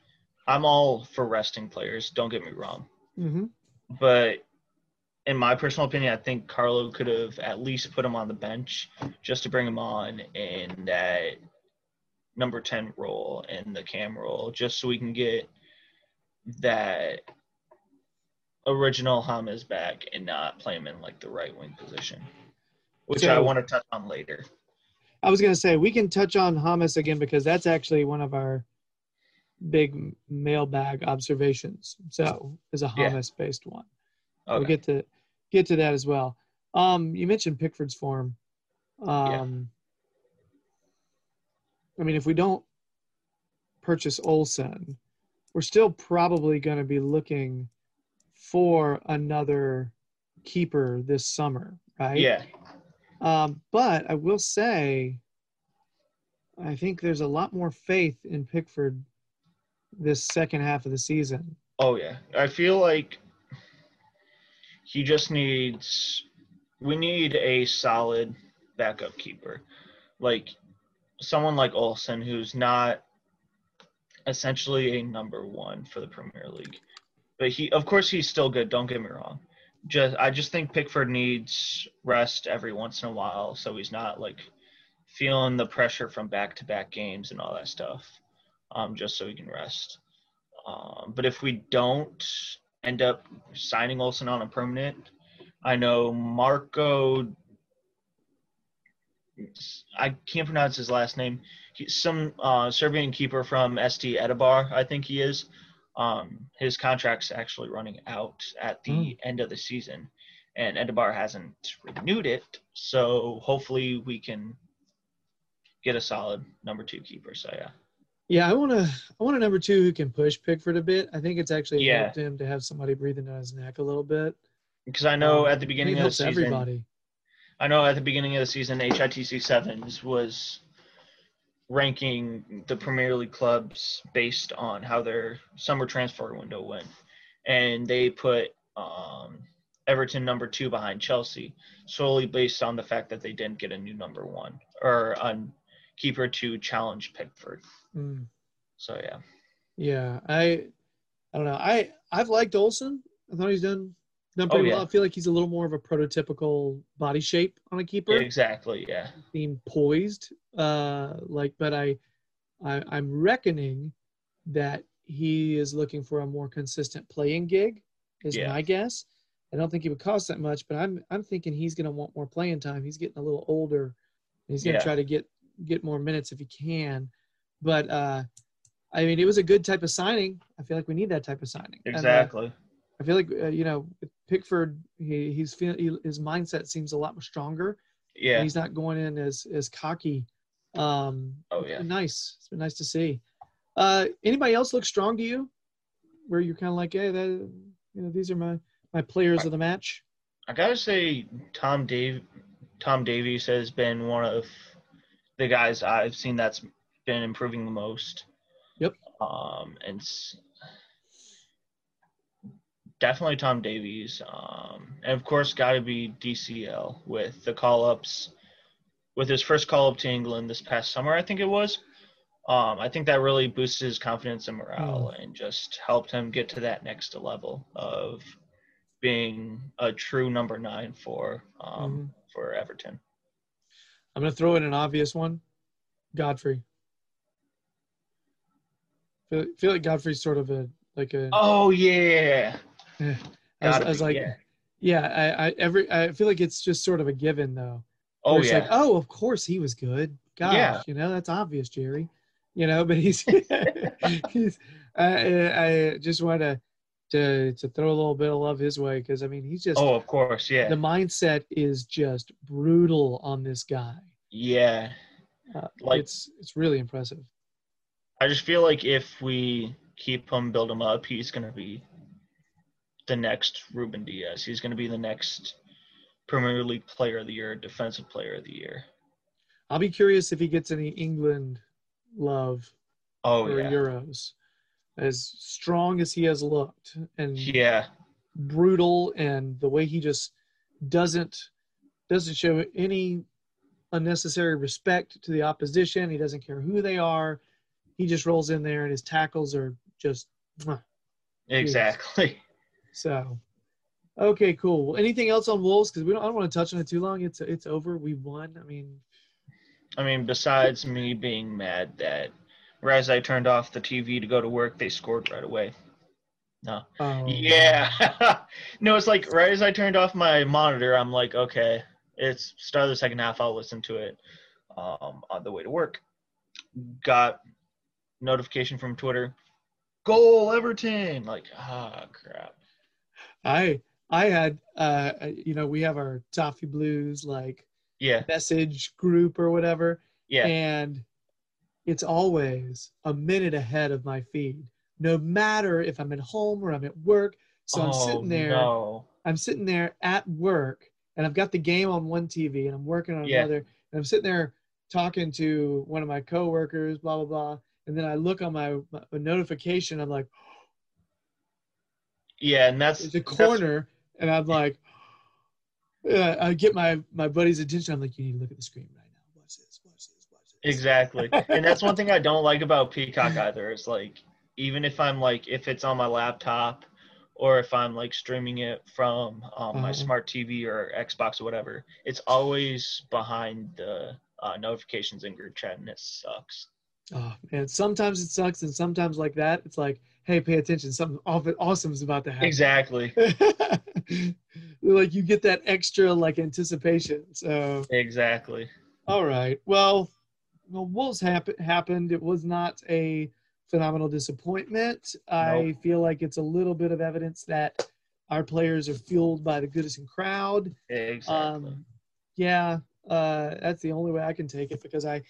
I'm all for resting players. Don't get me wrong Mm-hmm. but in my personal opinion, I think Carlo could have at least put him on the bench just to bring him on in that number 10 role and the cam role, just so we can get that original Hamas back and not play him in like the right wing position, which I want to touch on later. I was gonna say we can touch on Hamas again because that's actually one of our big mailbag observations. So is a Hamas based one. Okay. We'll get to get to that as well. Um, you mentioned Pickford's form. Um, I mean, if we don't purchase Olsen, we're still probably going to be looking for another keeper this summer, right? yeah. Um, but I will say, I think there's a lot more faith in Pickford this second half of the season. Oh yeah. I feel like he just needs we need a solid backup keeper. Like someone like Olsen who's not essentially a number 1 for the Premier League. But he of course he's still good, don't get me wrong. Just I just think Pickford needs rest every once in a while so he's not like feeling the pressure from back-to-back games and all that stuff. Um just so he can rest. Um, but if we don't end up signing Olsen on a permanent, I know Marco. I can't pronounce his last name. He's some uh, Serbian keeper from SD Eibar, I think he is. Um, his contract's actually running out at the Hmm. end of the season, and Eibar hasn't renewed it. So hopefully we can get a solid number two keeper. So yeah. Yeah, I want to. I want a number two who can push Pickford a bit. I think it's actually Yeah. helped him to have somebody breathing down his neck a little bit. Because I know Um, at the beginning of the season, everybody. I know at the beginning of the season, HITC sevens was ranking the Premier League clubs based on how their summer transfer window went, and they put um, Everton number two behind Chelsea solely based on the fact that they didn't get a new number one or a keeper to challenge Pickford. Mm. So yeah, Yeah, I. I don't know. I I've liked Olsen. I thought he's done done Oh, yeah. well. I feel like he's a little more of a prototypical body shape on a keeper. exactly. Yeah, being poised uh like but I, I i'm reckoning that he is looking for a more consistent playing gig is Yeah. my guess i don't think he would cost that much but i'm i'm thinking he's going to want more playing time he's getting a little older he's going to Yeah. try to get get more minutes if he can but uh i mean it was a good type of signing i feel like we need that type of signing And, uh, exactly. I feel like uh, you know Pickford. He, he's feel, he, his mindset seems a lot more stronger. and Yeah. he's not going in as as cocky. Um, Oh yeah. nice. It's been nice to see. Uh, anybody else look strong to you? Where you're kind of like, hey, that you know, these are my my players of the match. I gotta say, Tom Dave, Tom Davies has been one of the guys I've seen that's been improving the most. Yep. Um, and definitely Tom Davies. Um, and of course, got to be DCL with the call ups, with his first call up to England this past summer, I think it was. Um, I think that really boosted his confidence and morale and just helped him get to that next level of being a true number nine for um, Mhm. for Everton. I'm gonna throw in an obvious one, Godfrey. Feel, feel like Godfrey's sort of a like a. Oh yeah, I was, Gotta I was like, yeah. yeah, I, I every I feel like it's just sort of a given though. oh it's yeah, like, oh, of course he was good. Gosh, Yeah. you know that's obvious, Jerry. You know, but he's he's. I, I just want to to to throw a little bit of love his way because I mean he's just oh of course, yeah, the mindset is just brutal on this guy. yeah. Uh, Like- it's it's really impressive. I just feel like if we keep him, build him up, he's gonna be the next Ruben Dias. He's gonna be the next Premier League Player of the Year, Defensive Player of the Year. I'll be curious if he gets any England love Oh or yeah, Euros. As strong as he has looked and yeah, brutal and the way he just doesn't doesn't show any unnecessary respect to the opposition. He doesn't care who they are. He just rolls in there and his tackles are just exactly. so. Okay, cool. Well, anything else on Wolves? Because we don't. I don't want to touch on it too long. It's it's over. We won. I mean, I mean, besides me being mad that right as I turned off the TV to go to work, they scored right away. No. oh, Yeah. no, it's like right as I turned off my monitor, I'm like, okay, it's start of the second half. I'll listen to it um, on the way to work. Got notification from Twitter. Goal Everton. Like, ah, crap. I I had uh you know we have our Toffee Blues like Yeah. message group or whatever. Yeah. and it's always a minute ahead of my feed no matter if i'm at home or i'm at work so i'm oh, sitting there No. i'm sitting there at work and i've got the game on one tv and i'm working on Yeah. another and i'm sitting there talking to one of my coworkers blah blah blah and then i look on my, my notification i'm like Yeah, and that's the a that's- corner and i'm like uh, i get my my buddy's attention i'm like you need to look at the screen right now watch this watch this watch this Exactly. and that's one thing I don't like about Peacock either. Is like even if I'm like if it's on my laptop or if I'm like streaming it from um, my Uh-huh. smart TV or Xbox or whatever, it's always behind the uh, notifications in group chat and it sucks. Oh man, sometimes it sucks, and sometimes like that, it's like, hey, pay attention, something awesome is about to happen. Exactly. like you get that extra like anticipation. So, Exactly. all right, well, well, Wolves happen happened. It was not a phenomenal disappointment. I feel like it's a little bit of evidence that our players are fueled by the Goodison crowd. Exactly. Um, yeah, uh, that's the only way I can take it because I,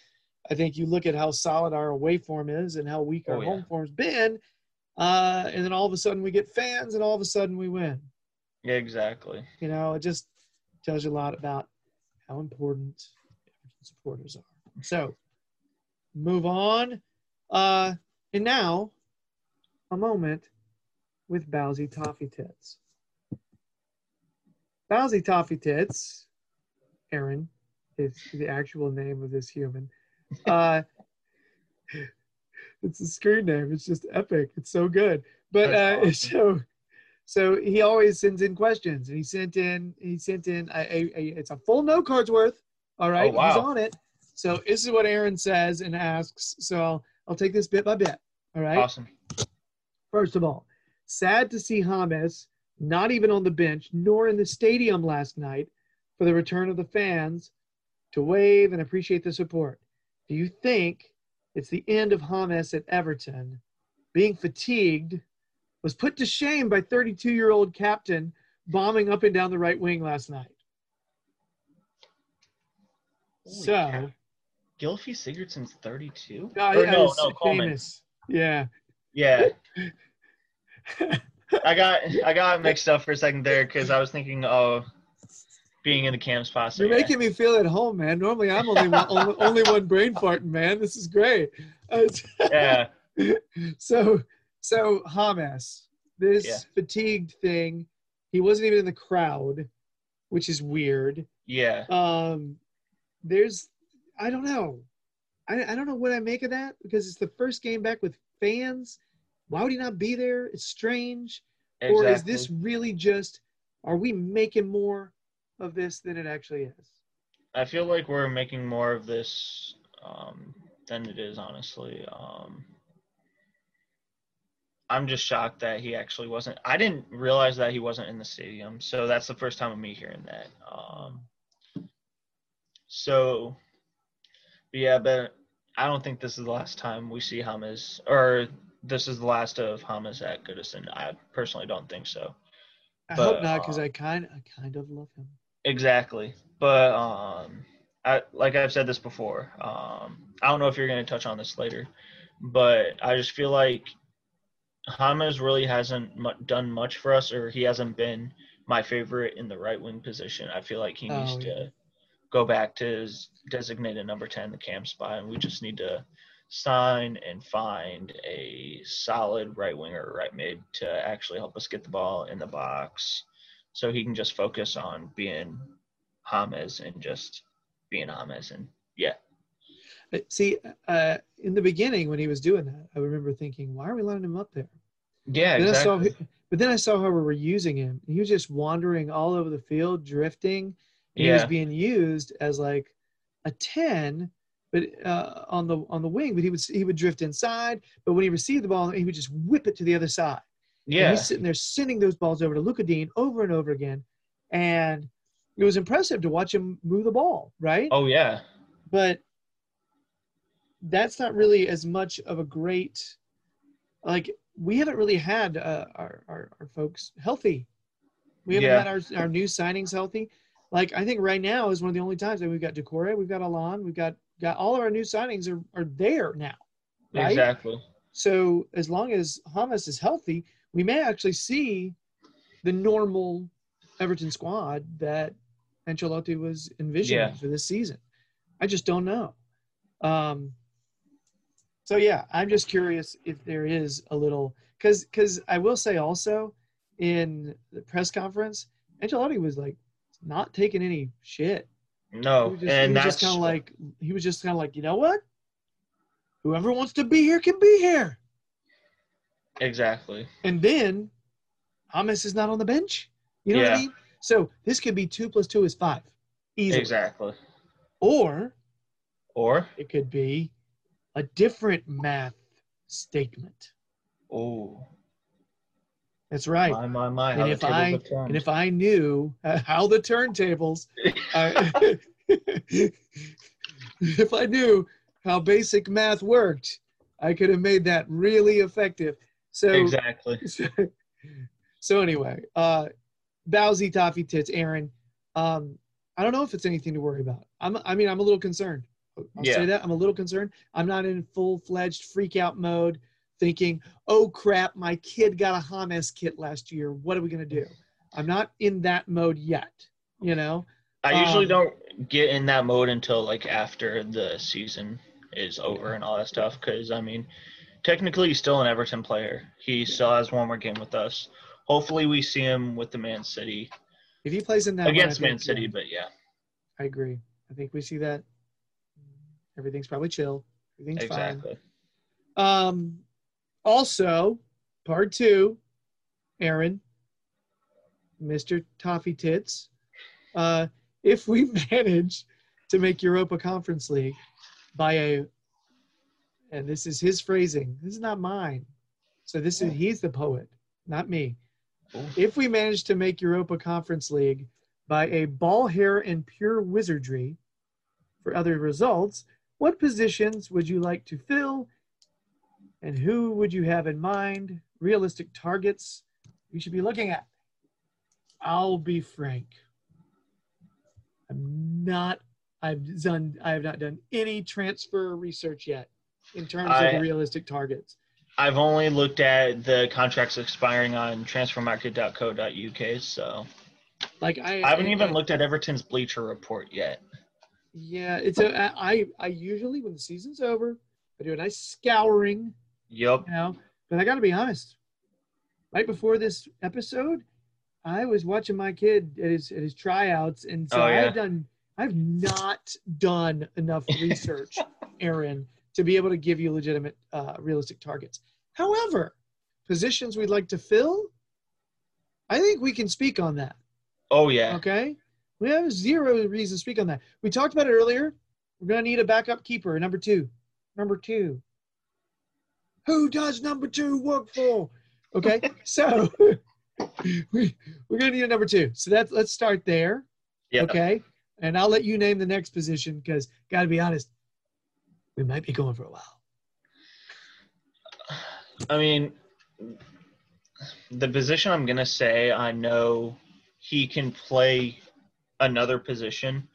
I think you look at how solid our away form is and how weak our Oh, yeah. home form's been, uh, and then all of a sudden we get fans, and all of a sudden we win. Yeah, exactly. You know, it just tells you a lot about how important supporters are. So, move on. Uh, and now, a moment with Bowsy Toffee Tits. Bowsy Toffee Tits, Aaron, is the actual name of this human. Uh, it's a screen name. It's just epic. It's so good. But uh, awesome. so, so he always sends in questions, and he sent in he sent in a, a, a it's a full note card's worth. All right, Oh, wow. he's on it. So this is what Aaron says and asks. So I'll, I'll take this bit by bit. All right. Awesome. First of all, sad to see James not even on the bench nor in the stadium last night for the return of the fans to wave and appreciate the support. Do you think it's the end of James at Everton being fatigued was put to shame by 32 year old captain bombing up and down the right wing last night? Holy so, cow. Gylfi Sigurdsson's 32? Oh, Or yeah, no, no, Coleman. famous. Yeah. Yeah. I got I got mixed up for a second there because I was thinking, oh, being in the cam spot. You're yeah. making me feel at home, man. Normally, I'm only one, only, only one brain farting, man. This is great. Uh, yeah, so, so Hamas, this Yeah. fatigued thing, he wasn't even in the crowd, which is weird. yeah, Um, there's, I don't know, I, I don't know what I make of that because it's the first game back with fans. Why would he not be there? It's strange. exactly. Or is this really just, are we making more of this than it actually is? I feel like we're making more of this um, than it is, honestly. Um, I'm just shocked that he actually wasn't. I didn't realize that he wasn't in the stadium, so that's the first time of me hearing that. Um, so, yeah, but I don't think this is the last time we see Hamas, or this is the last of Hamas at Goodison. I personally don't think so. I But, hope not, because uh, I kind, I kind of love him. Exactly. But um I like I've said this before. Um I don't know if you're going to touch on this later, but I just feel like Hamas really hasn't done much for us or he hasn't been my favorite in the right wing position. I feel like he needs Oh, to yeah. Go back to his designated number 10 the camp spot and we just need to sign and find a solid right winger or right mid to actually help us get the ball in the box so he can just focus on being James and just being James and yeah Uh, See, uh, in the beginning when he was doing that, I remember thinking, why are we letting him up there? yeah Then I saw, exactly but then I saw how we were using him. He was just wandering all over the field, drifting. And He was being used as like a ten, but uh, on the on the wing. But he would he would drift inside. But when he received the ball, he would just whip it to the other side. And yeah he's sitting there sending those balls over to Lucas Digne over and over again, and it was impressive to watch him move the ball. Right. oh yeah but that's not really as much of a great like we haven't really had uh, our, our our folks healthy we haven't Yeah. had our, our new signings healthy like i think right now is one of the only times that we've got Doucouré we've got Allan we've got got all of our new signings are, are there now right? Exactly. So as long as Hamas is healthy we may actually see the normal everton squad that Ancelotti was envisioning Yeah. for this season. I just don't know. Um, so yeah, I'm just curious if there is a little because because I will say also in the press conference, Ancelotti was like not taking any shit. No just, and that's just kind of like he was just kind of like you know what, whoever wants to be here can be here. exactly And then Hamas is not on the bench. You know what I mean? So this could be two plus two is five, easily. exactly Or or it could be a different math statement. oh That's right. my my my And if I- And if I knew how the turntables, uh, if I knew how basic math worked, I could have made that really effective. So, exactly so, so anyway, uh, Bowsy Toffee Tits, Aaron. Um, I don't know if it's anything to worry about. I'm, I mean, I'm a little concerned. I'll Yeah. say that. I'm a little concerned. I'm not in full fledged freak out mode thinking, oh crap, my kid got a Hamas kit last year. What are we going to do? I'm not in that mode yet, you know? I usually Um, don't get in that mode until like after the season is over and all that stuff. Because I mean, technically, he's still an Everton player. He still has one more game with us. Hopefully, we see him with the Man City If he plays in that one, against Man think, City. yeah, But yeah, I agree. I think we see that. Everything's probably chill. Everything's fine. exactly. Um, also, part two, Aaron, Mr. Toffee Tits. Uh, if we manage to make Europa Conference League by a, and this is his phrasing, this is not mine. So this is he's the poet, not me. If we manage to make Europa Conference League by a ball hair and pure wizardry for other results, what positions would you like to fill and who would you have in mind? Realistic targets we should be looking at. I'll be frank. I'm not. I've done. I have not done any transfer research yet in terms of I- the realistic targets. I've only looked at the contracts expiring on transfermarkt.co.uk, so Like I, I haven't I- even looked at Everton's Bleacher report yet. Yeah, it's a. I I usually when the season's over, I do a nice scouring, Yup. you know. But I got to be honest. Right before this episode, I was watching my kid at his at his tryouts, and so Oh, yeah. I've done. I've not done enough research, Aaron, to be able to give you legitimate, uh, realistic targets. However, positions we'd like to fill, I think we can speak on that. Oh yeah. Okay. We have zero reason to speak on that. We talked about it earlier. We're going to need a backup keeper, number two. Number two. Who does number two work for? Okay. so we, we're going to need a number two. So that's, let's start there. Yeah. Okay. And I'll let you name the next position because, got to be honest, we might be going for a while. I mean, the position I'm gonna say, I know he can play another position,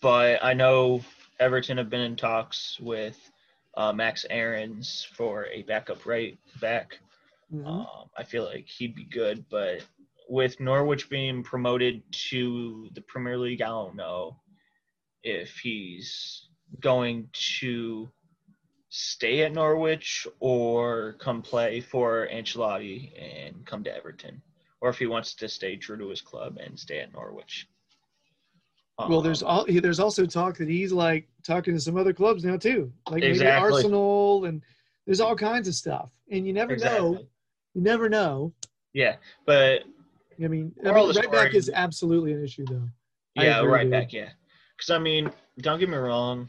but I know Everton have been in talks with uh, Max Aarons for a backup right back. Mhm. Um, I feel like he'd be good, but with Norwich being promoted to the Premier League, I don't know if he's going to stay at Norwich or come play for Ancelotti and come to Everton, or if he wants to stay true to his club and stay at Norwich. Well, there's all there's also talk that he's like talking to some other clubs now too, like maybe Arsenal, and there's all kinds of stuff. And you never know. You never know. yeah, but I mean, I mean right back is absolutely an issue though. Yeah, right dude. back. Yeah, because I mean, don't get me wrong,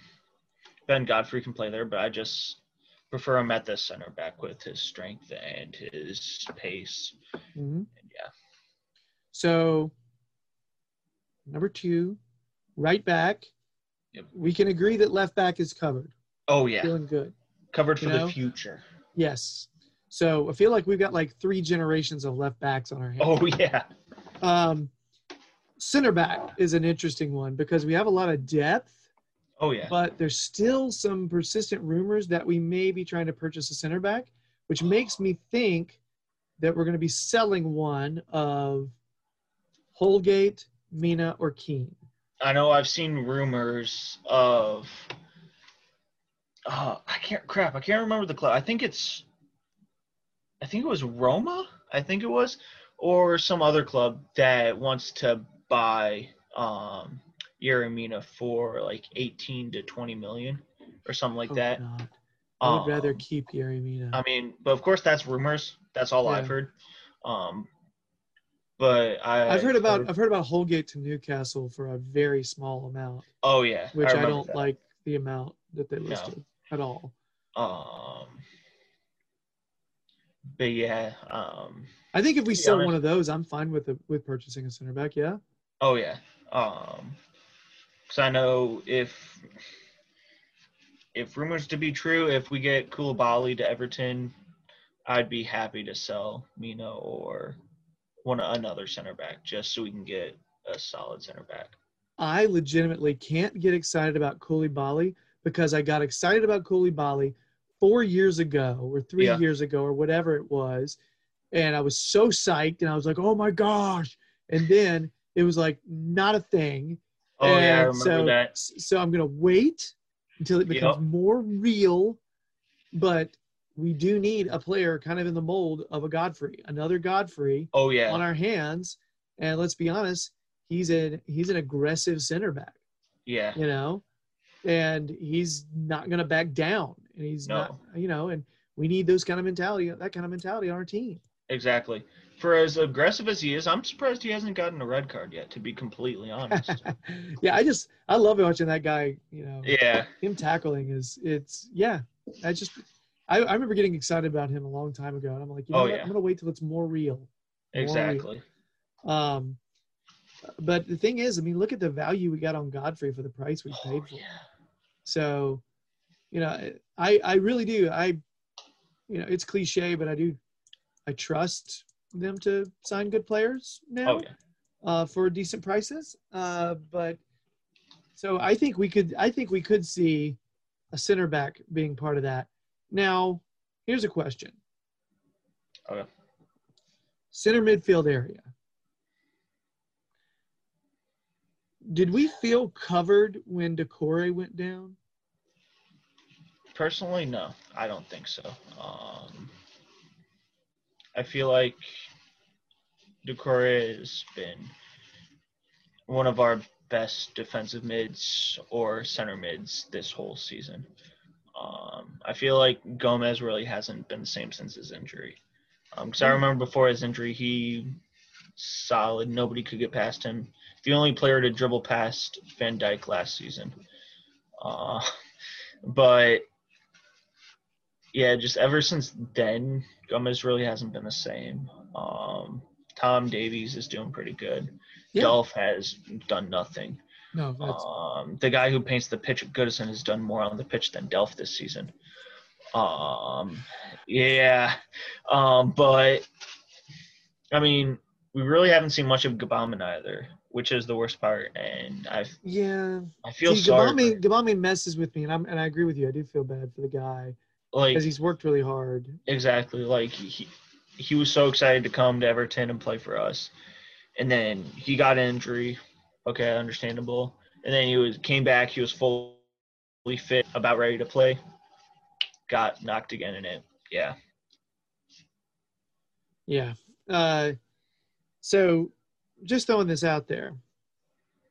Ben Godfrey can play there, but I just prefer him at the center back with his strength and his pace. Mhm. Yeah. So number two, right back. Yep. We can agree that left back is covered. Oh yeah, Feeling good. covered for You the future. Yes. So I feel like we've got like three generations of left backs on our hands. Oh yeah, Um, center back is an interesting one because we have a lot of depth. oh yeah. but there's still some persistent rumors that we may be trying to purchase a center back, which makes me think that we're going to be selling one of Holgate, Mina, or Keane. I know I've seen rumors of. Oh, I can't crap. I can't remember the club. I think it's. I think it was Roma. I think it was, or some other club that wants to buy um Yerry Mina for like 18 to 20 million or something like Oh, that. God. I would rather Um, keep Yerry Mina. I mean, but of course that's rumors. That's all I've heard. Um, but I I've heard about I've heard about Holgate to Newcastle for a very small amount, Oh yeah, which I, remember don't that. like the amount that they No. listed at all. Um, but yeah, um, I think if we sell honest- one of those, I'm fine with the, with purchasing a center back. Yeah. oh yeah, um, because I know if if rumors to be true, if we get Koulibaly to Everton, I'd be happy to sell Mina or one another center back just so we can get a solid center back. I legitimately can't get excited about Koulibaly because I got excited about Koulibaly four years ago or three Yeah. years ago or whatever it was. And I was so psyched and I was like, oh my gosh. And then it was like not a thing. Oh yeah, I And remember so, that. So I'm going to wait until it becomes Yep. more real. But we do need a player kind of in the mold of a Godfrey, another Godfrey Oh yeah. on our hands. And let's be honest, he's an he's an aggressive center back, yeah. you know, and he's not going to back down. And he's not, you know, and we need those kind of mentality, that kind of mentality on our team. Exactly. For as aggressive as he is, I'm surprised he hasn't gotten a red card yet. To be completely honest. yeah, I just I love watching that guy. You know, yeah. him tackling is it's yeah. I just I, I remember getting excited about him a long time ago, and I'm like, you know Oh, what? yeah. I'm gonna wait till it's more real. More real. Exactly. Um, but the thing is, I mean, look at the value we got on Godfrey for the price we paid Oh, for. yeah. So, you know, I I really do. I, you know, it's cliche, but I do. I trust them to sign good players now Oh yeah. uh, for decent prices. Uh, but so I think we could. I think we could see a center back being part of that. Now, here's a question: Okay. center midfield area. Did we feel covered when Doucouré went down? Personally, no, I don't think so. Um, I feel like Doucouré has been one of our best defensive mids or center mids this whole season. Um, I feel like Gomes really hasn't been the same since his injury. Because I remember before his injury, he solid. Nobody could get past him. The only player to dribble past Van Dijk last season. Uh, but yeah, just ever since then, Gomes really hasn't been the same. Um, Tom Davies is doing pretty good. Yeah. Delph has done nothing. No, that's Um, the guy who paints the pitch at Goodison has done more on the pitch than Delph this season. Um, yeah, um, but I mean, we really haven't seen much of Gbamin either, which is the worst part. And I, yeah. I feel See, sorry. Gbamin, for- messes with me, and I'm and I agree with you. I do feel bad for the guy like because he's worked really hard. exactly, like he, he was so excited to come to Everton and play for us, and then he got an injury. Okay, understandable. And then he was came back. He was fully fit, about ready to play. Got knocked again in it. Yeah. Yeah. Uh, so just throwing this out there.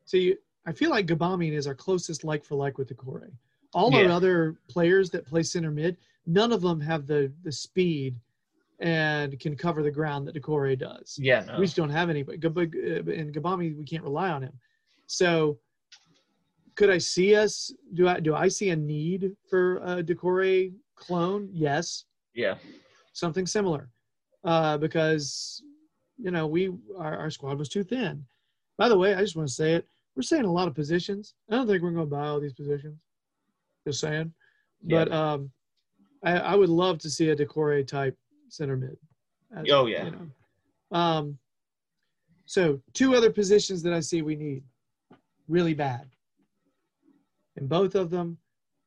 See, I feel like Gbamin is our closest like for like with Doucouré. All our other players that play center mid, none of them have the the speed and can cover the ground that Doucouré does. Yeah. No. We just don't have anybody. And Gbamin, we can't rely on him. So, could I see us? Do I do I see a need for a Doucouré clone? Yes, yeah. something similar, uh, because you know we our, our squad was too thin. By the way, I just want to say it. We're saying a lot of positions. I don't think we're going to buy all these positions. Just saying. Yeah. But um, I, I would love to see a Doucouré type center mid. Uh, Oh, yeah. You know. Um, so two other positions that I see we need really bad, and both of them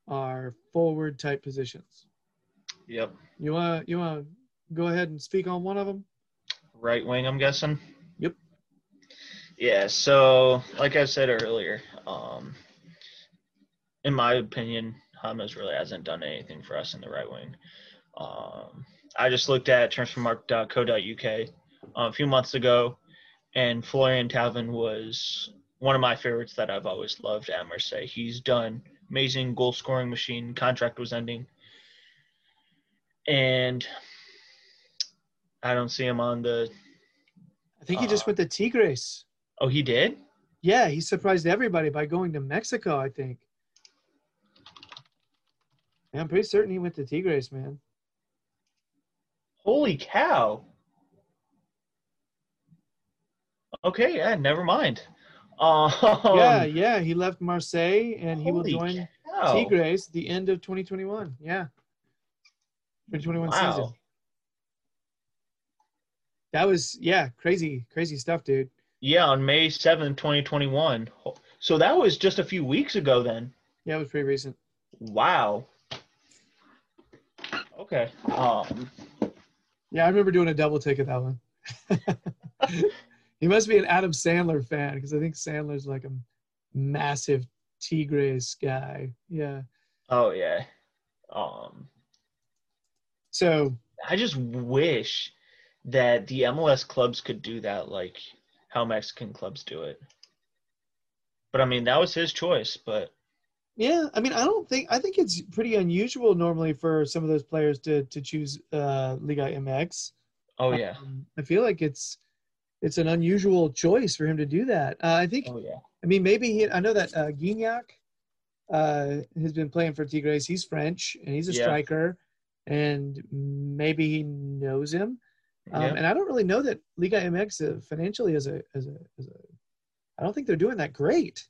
are forward type positions. Yep. You want you want to go ahead and speak on one of them? Right wing, I'm guessing. Yep. Yeah. So, like I said earlier, um, in my opinion, James really hasn't done anything for us in the right wing. Um, I just looked at transfermarkt.co.uk uh, a few months ago, and Florian Thauvin was one of my favorites that I've always loved at Marseille. He's done amazing goal scoring machine. Contract was ending, and I don't see him on the. I think he just Uh, went to Tigres. Oh, he did. Yeah, he surprised everybody by going to Mexico. I think. Yeah, I'm pretty certain he went to Tigres, man. Holy cow. Okay, yeah, never mind. Um, yeah, yeah, he left Marseille and he will join cow. Tigres the end of 2021. Yeah, 2021 season. Wow. That was yeah, crazy, crazy stuff, dude. Yeah, on May 7th, 2021. So that was just a few weeks ago then. Yeah, it was pretty recent. Wow. Okay. Um Yeah, I remember doing a double take of that one. he must be an Adam Sandler fan because I think Sandler's like a massive Tigres guy. Yeah. oh yeah. Um So I just wish that the MLS clubs could do that like how Mexican clubs do it. But I mean that was his choice, but yeah, I mean, I don't think I think it's pretty unusual normally for some of those players to to choose uh, Liga MX. oh yeah. Um, I feel like it's it's an unusual choice for him to do that. Uh, I think Oh yeah. I mean, maybe he. I know that uh, Gignac uh, has been playing for Tigres. He's French and he's a Yeah. striker, and maybe he knows him. Um, yeah. And I don't really know that Liga MX uh, financially as a as a as a. I don't think they're doing that great,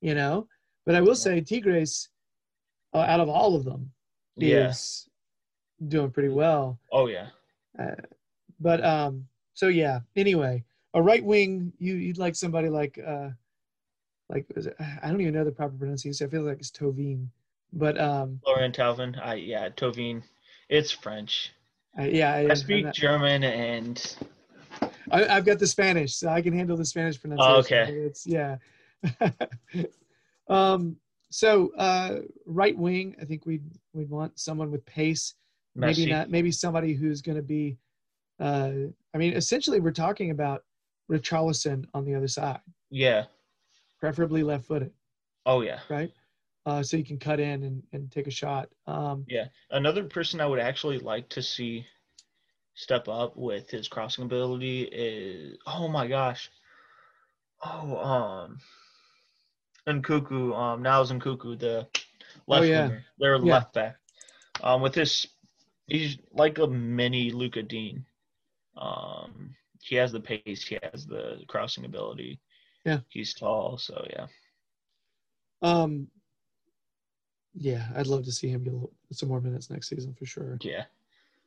you know. But I will say Tigres, uh, out of all of them, Yeah. is doing pretty well. Oh yeah. Uh, but um, so yeah. Anyway, a right wing, you you'd like somebody like uh, like it, I don't even know the proper pronunciation. I feel like it's Thauvin, but um, Laurent Thauvin. I yeah, Thauvin. It's French. I, yeah, I, I speak not- German and I, I've got the Spanish, so I can handle the Spanish pronunciation. Oh, okay. It's yeah. um. So uh, right wing, I think we'd we'd want someone with pace. Maybe not. Maybe somebody who's going to be. Uh, I mean, essentially, we're talking about Richarlison on the other side, Yeah. preferably left-footed, Oh yeah. right? Uh, so you can cut in and, and take a shot. Um, Yeah. Another person I would actually like to see step up with his crossing ability is oh my gosh. Oh um Nkounkou, um Niels Nkounkou, the left Oh, yeah. winger. They're Yeah. left back. Um with this he's like a mini Lucas Digne. Um he has the pace, he has the crossing ability. Yeah. He's tall, so yeah. um, yeah, I'd love to see him get little, some more minutes next season for sure. Yeah.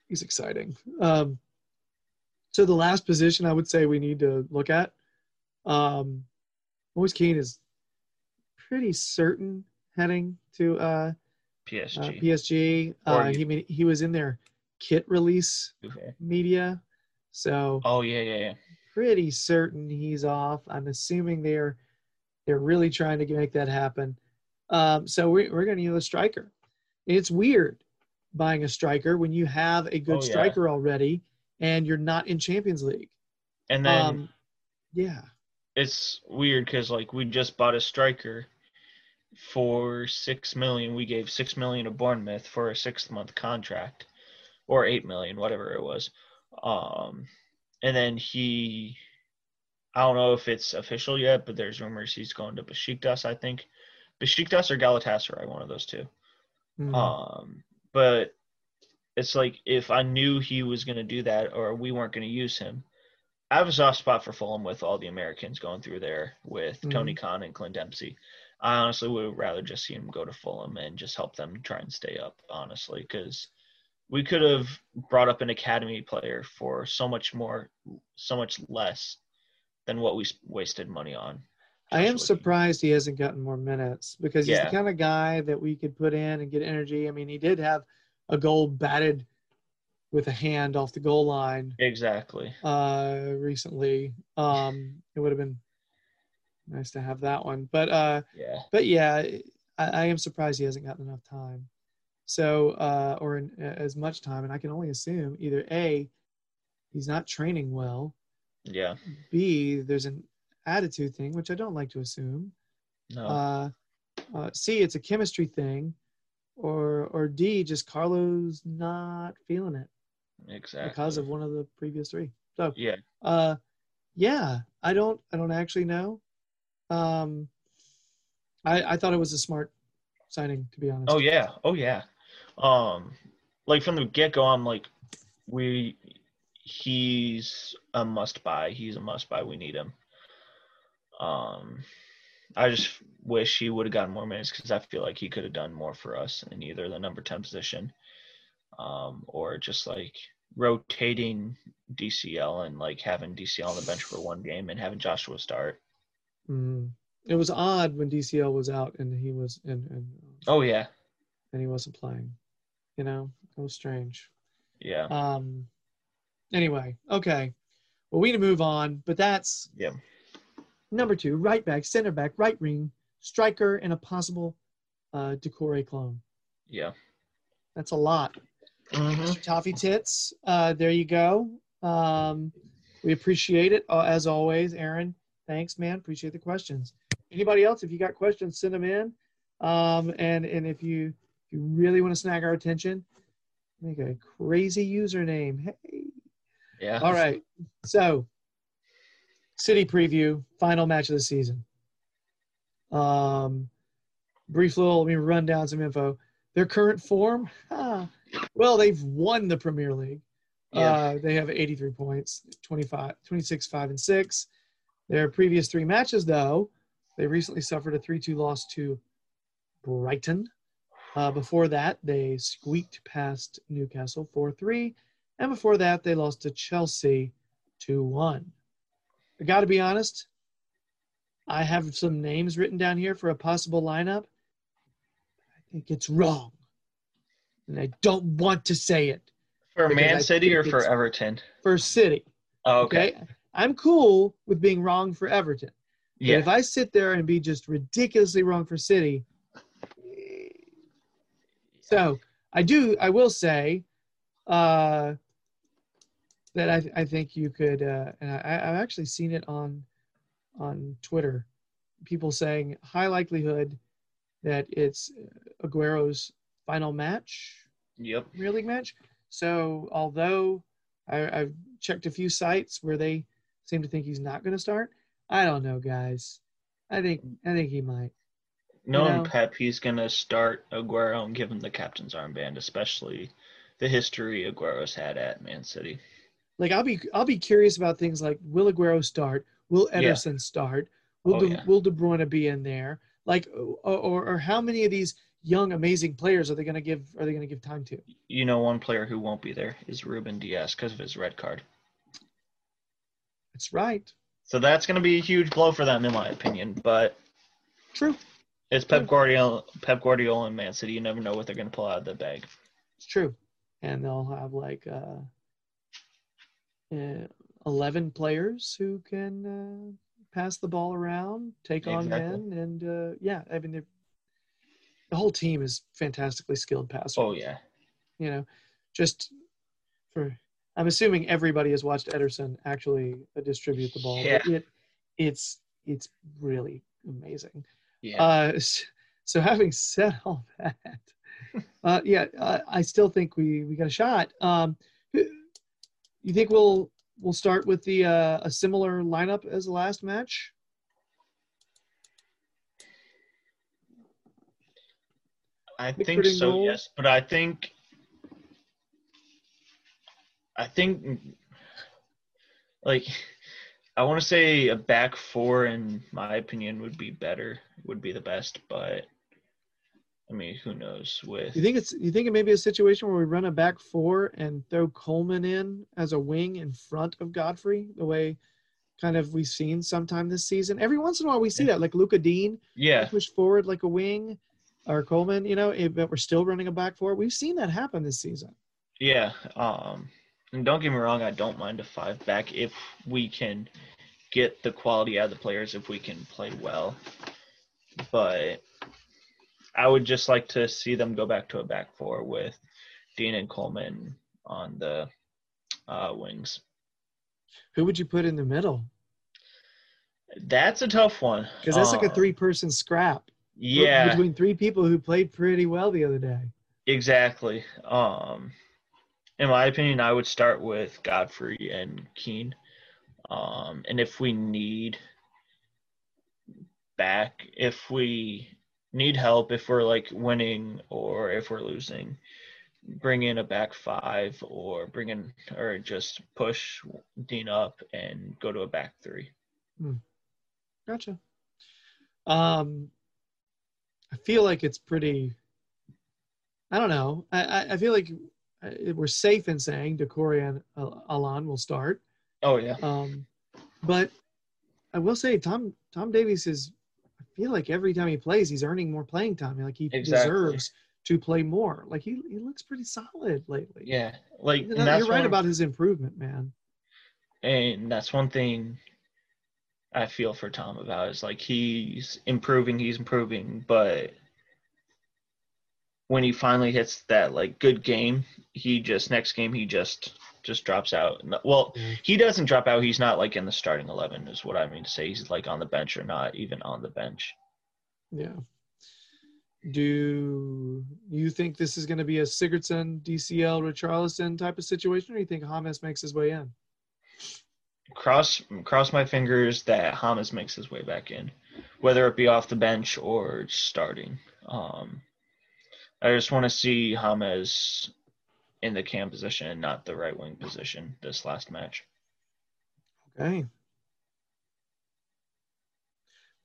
he's exciting. Um, so the last position I would say we need to look at, um, Moise Kean is pretty certain heading to uh, PSG. uh, PSG. Uh, he he was in their kit release Okay. media, so Oh yeah, yeah, yeah. pretty certain he's off. I'm assuming they're they're really trying to make that happen. Um, so we, we're going to need a striker. It's weird buying a striker when you have a good Oh, yeah. striker already and you're not in Champions League. And then Um, yeah, it's weird because like we just bought a striker for six million. We gave six million to Bournemouth for a six month contract, or eight million, whatever it was. Um, and then he, I don't know if it's official yet, but there's rumors he's going to Besiktas. I think Besiktas or Galatasaray, one of those two. Mm. Um, but it's like if I knew he was going to do that or we weren't going to use him, I have a soft spot for Fulham with all the Americans going through there with Tony Khan and Clint Dempsey. I honestly would rather just see him go to Fulham and just help them try and stay up, honestly, because we could have brought up an academy player for so much more, so much less than what we wasted money on. I am surprised he hasn't gotten more minutes because he's Yeah. the kind of guy that we could put in and get energy. I mean, he did have a goal batted with a hand off the goal line Exactly. uh, recently. Um, it would have been nice to have that one, but uh, Yeah. but yeah, I, I am surprised he hasn't gotten enough time. So uh, or in, as much time, and I can only assume either a he's not training well, Yeah. b there's an attitude thing, which I don't like to assume. No. Uh, uh, C, it's a chemistry thing, or or D, just Carlo's not feeling it exactly. because of one of the previous three. So, Yeah. uh, yeah, I don't, I don't actually know. Um, I I thought it was a smart signing, to be honest. Oh yeah, oh yeah. Um, like from the get go, I'm like, we, he's a must buy. He's a must buy. We need him. Um, I just wish he would have gotten more minutes because I feel like he could have done more for us in either the number ten position, um, or just like rotating DCL and like having DCL on the bench for one game and having Joshua start. Mhm. It was odd when DCL was out and he was and and, Oh yeah, and he wasn't playing. You know, it was strange. yeah, Um. Anyway, okay. Well, we need to move on, but that's yeah. number two: right back, center back, right wing, striker, and a possible uh, Doucouré clone. Yeah. That's a lot. Mhm. Mr. Toffee Tits. Uh, there you go. Um, we appreciate it uh, as always, Aaron. Thanks, man. Appreciate the questions. Anybody else? If you got questions, send them in. Um, and and if you if you really want to snag our attention, make a crazy username. Hey. Yeah. All right. So, city preview, final match of the season. Um, brief little, let me run down some info. Their current form, ah, well, they've won the Premier League. Yeah. Uh, they have 83 points, 25, 26, 5, and 6. Their previous three matches, though, they recently suffered a 3 2 loss to Brighton. Uh, before that, they squeaked past Newcastle 4 3. And before that, they lost to Chelsea 2 1. I got to be honest, I have some names written down here for a possible lineup. I think it's wrong. And I don't want to say it for Man City or for Everton? for City. Oh, okay. Okay. I'm cool with being wrong for Everton. But if I sit there and be just ridiculously wrong for City, so I do. I will say uh, that I, I think you could, uh, and I, I've actually seen it on on Twitter. People saying high likelihood that it's Aguero's final match Yep. Premier League match. So although I, I've checked a few sites where they seem to think he's not going to start, I don't know, guys. I think I think he might. Knowing know- Pep, he's gonna start Aguero and give him the captain's armband, especially the history Aguero's had at Man City. Like I'll be I'll be curious about things like will Aguero start? Will Yeah. Ederson start? Will Oh, De, yeah. will De Bruyne be in there? Like or, or or how many of these young amazing players are they going to give are they going to give time to? You know, one player who won't be there is Ruben Dias because of his red card. That's right. So that's gonna be a huge blow for them, in my opinion. But True. it's Pep Guardiola, Pep Guardiola and Man City. You never know what they're gonna pull out of the bag. It's true. And they'll have like uh, uh 11 players who can uh, pass the ball around, take on men and uh yeah, I mean they're the whole team is fantastically skilled passers. Oh yeah. You know, just for I'm assuming everybody has watched Ederson actually uh, distribute the ball. Yeah. It, it's it's really amazing. Yeah. Uh, so having said all that, uh, yeah, uh, I still think we we got a shot. Um, you think we'll we'll start with the uh, a similar lineup as the last match? I think so, goal? yes. But I think I think like I want to say a back four in my opinion would be better, would be the best, but I mean, who knows with You think it's you think it may be a situation where we run a back four and throw Coleman in as a wing in front of Godfrey, the way kind of we've seen sometime this season. Every once in a while we see Yeah. that, like Lucas Digne Yeah, push forward like a wing, or Coleman. You know, but we're still running a back four. We've seen that happen this season. yeah. Um and don't get me wrong, I don't mind a five back if we can get the quality out of the players if we can play well. But I would just like to see them go back to a back four with Digne and Coleman on the uh, wings. Who would you put in the middle? That's a tough one. Because that's like a Uh, three-person scrap Yeah, between three people who played pretty well the other day. exactly. Um, in my opinion, I would start with Godfrey and Keane. Um, and if we need back, if we need help, if we're like winning or if we're losing, bring in a back five or bring in or just push Digne up and go to a back three. Gotcha. Um, I feel like it's pretty. I don't know. I I, I feel like we're safe in saying Doucouré and Al- Allan will start. Oh yeah. Um, but I will say Tom Tom Davies is. I feel like every time he plays, he's earning more playing time. Like he Exactly. deserves to play more. Like he, he looks pretty solid lately. Yeah, like You're and that's right about his improvement, man. and that's one thing I feel for Tom about is like he's improving, he's improving, but when he finally hits that like good game, he just next game he just just drops out. Well, he doesn't drop out. He's not like in the starting eleven, is what I mean to say. He's like on the bench or not even on the bench. Yeah. Do you think this is going to be a Sigurdsson, DCL, Richarlison type of situation, or do you think James makes his way in? Cross cross my fingers that James makes his way back in, whether it be off the bench or starting. Um, I just want to see James in the cam position and not the right wing position this last match. Okay.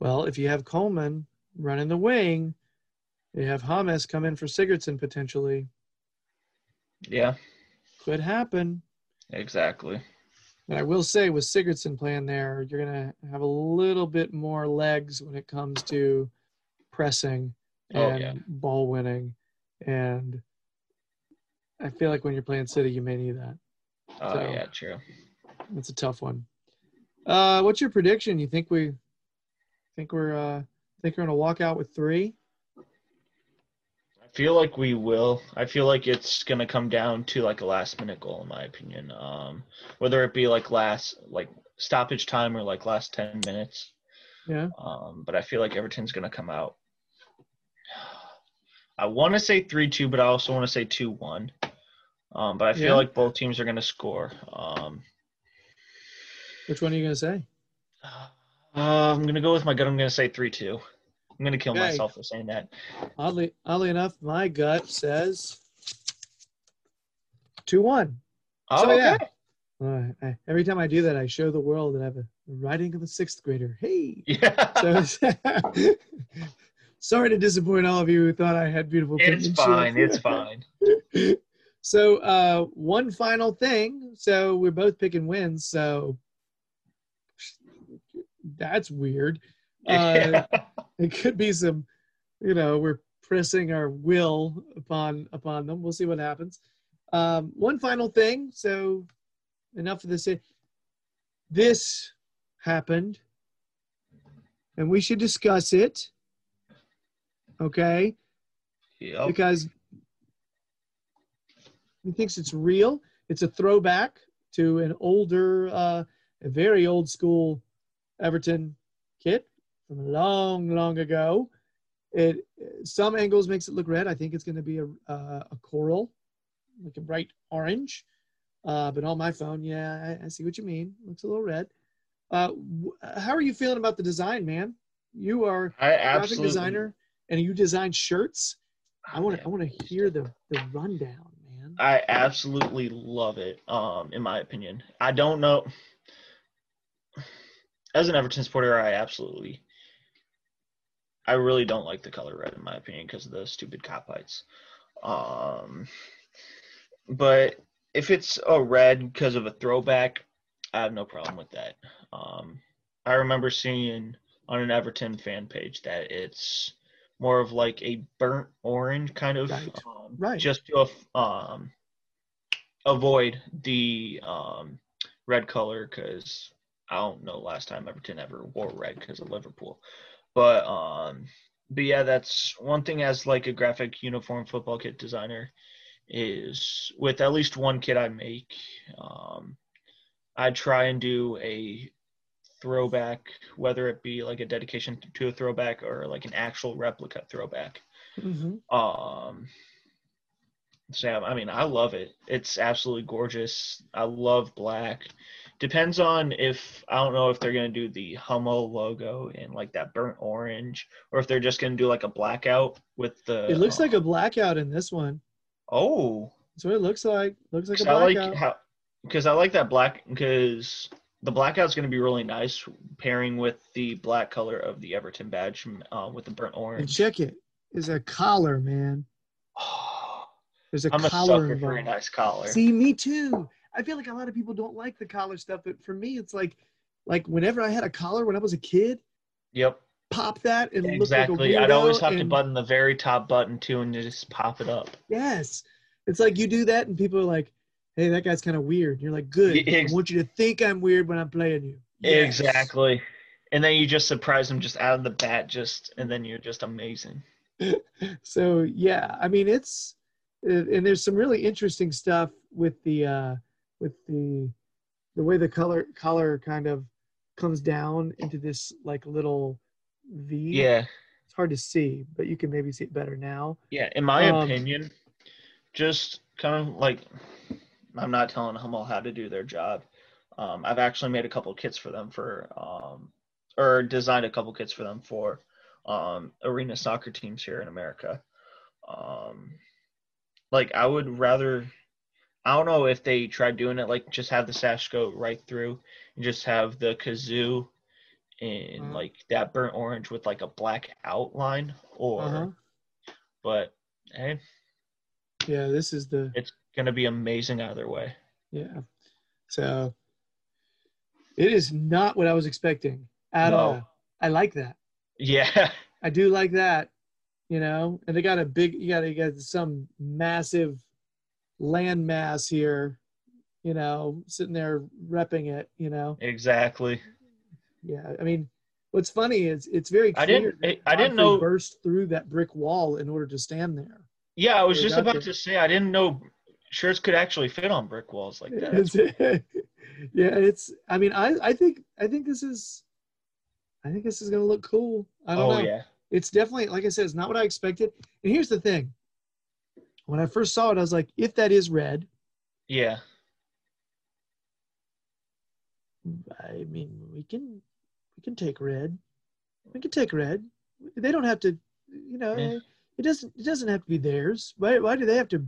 Well, if you have Coleman running the wing, you have James come in for Sigurdsson potentially. Yeah, Could happen. exactly. And I will say, with Sigurdsson playing there, you're going to have a little bit more legs when it comes to pressing Oh, and yeah. ball winning. And I feel like when you're playing City, you may need that. Oh So- yeah, true. That's a tough one. Uh, what's your prediction? You think we think we're uh, think we're gonna walk out with three? I feel like we will. I feel like it's gonna come down to like a last minute goal, in my opinion. Um, whether it be like last like stoppage time or like last ten minutes. Yeah. Um, but I feel like Everton's going to come out. I want to say 3 2, but I also want to say 2 1. Um, but I feel Yeah. like both teams are going to score. Um, Which one are you gonna say? uh, I'm going to go with my gut. I'm going to say 3 2. I'm going to kill Okay. myself for saying that. Oddly, oddly enough, my gut says two one. Oh, So, yeah. okay. Uh, I, every time I do that, I show the world that I have a writing of a sixth grader. Hey. Yeah. So, sorry to disappoint all of you who thought I had beautiful. it's fine. It's fine. so uh one final thing so we're both picking wins so that's weird uh Yeah. it could be some you know we're pressing our will upon upon them we'll see what happens um one final thing so enough of this this happened and we should discuss it okay Yep. because he thinks it's real. It's a throwback to an older, uh, a very old school Everton kit from long, long ago. It some angles makes it look red. I think it's going to be a uh, a coral, like a bright orange. Uh, but on my phone, yeah, I, I see what you mean. Looks a little red. Uh, wh- how are you feeling about the design, man? You are I graphic designer, and you design shirts. I want to I want to hear the the rundown, man. I absolutely love it. Um, in my opinion, I don't know. As an Everton supporter, I absolutely, I really don't like the color red, in my opinion, because of the stupid cop lights. Um, but if it's a red because of a throwback, I have no problem with that. Um, I remember seeing on an Everton fan page that it's more of like a burnt orange kind of Right. um, Right. just to um avoid the um red color because I don't know last time Everton ever wore red because of Liverpool, but um but yeah that's one thing as like a graphic uniform football kit designer is with at least one kit I make um I try and do a throwback, whether it be like a dedication to a throwback or like an actual replica throwback. hmm Um, yeah, I mean, I love it. It's absolutely gorgeous. I love black. Depends on if I don't know if they're gonna do the Hummel logo in like that burnt orange, or if they're just gonna do like a blackout with the. It looks like a um, blackout in this one. oh. That's what it looks like. Looks like a 'Cause I like how because I like that black because the blackout's going to be really nice pairing with the black color of the Everton badge uh, with the burnt orange. and check it. There's a collar, man. Oh, There's a I'm a collar sucker for a nice collar. See, me too. I feel like a lot of people don't like the collar stuff, but for me, it's like, like whenever I had a collar when I was a kid, Yep. pop that and exactly. look like a I'd always have to button the very top button too and just pop it up. Yes. It's like you do that and people are like, hey, that guy's kind of weird. You're like, good. I want you to think I'm weird when I'm playing you. Yes. Exactly. And then you just surprise them just out of the bat, just and then you're just amazing. So yeah, I mean it's and there's some really interesting stuff with the uh with the the way the color color kind of comes down into this like little V. Yeah. It's hard to see, but you can maybe see it better now. Yeah. In my Um, opinion, just kind of like I'm not telling Hummel how to do their job. Um, I've actually made a couple kits for them for um, or designed a couple kits for them for um, arena soccer teams here in America. Um, like I would rather I don't know if they tried doing it like just have the sash go right through and just have the Cazoo in Mhm. like that burnt orange with like a black outline or Uh-huh. but hey, Yeah, this is the it's gonna be amazing either way. yeah. So it is not what I was expecting at No. all. I like that. Yeah. I do like that, you know. And they got a big, you got you got some massive landmass here, you know, sitting there repping it, you know. exactly. Yeah, I mean, what's funny is it's very. I didn't- I didn't know- burst through that brick wall in order to stand there. Yeah, I was just about to say I didn't know shirts could actually fit on brick walls like that. Yeah, it's. I mean, I I think I think this is. I think this is gonna look cool. I don't oh know. yeah. it's definitely like I said, it's not what I expected. And here's the thing: when I first saw it, I was like, if that is red, Yeah. I mean, we can we can take red. We can take red. They don't have to, you know. Yeah. It doesn't. It doesn't have to be theirs. Why? Why do they have to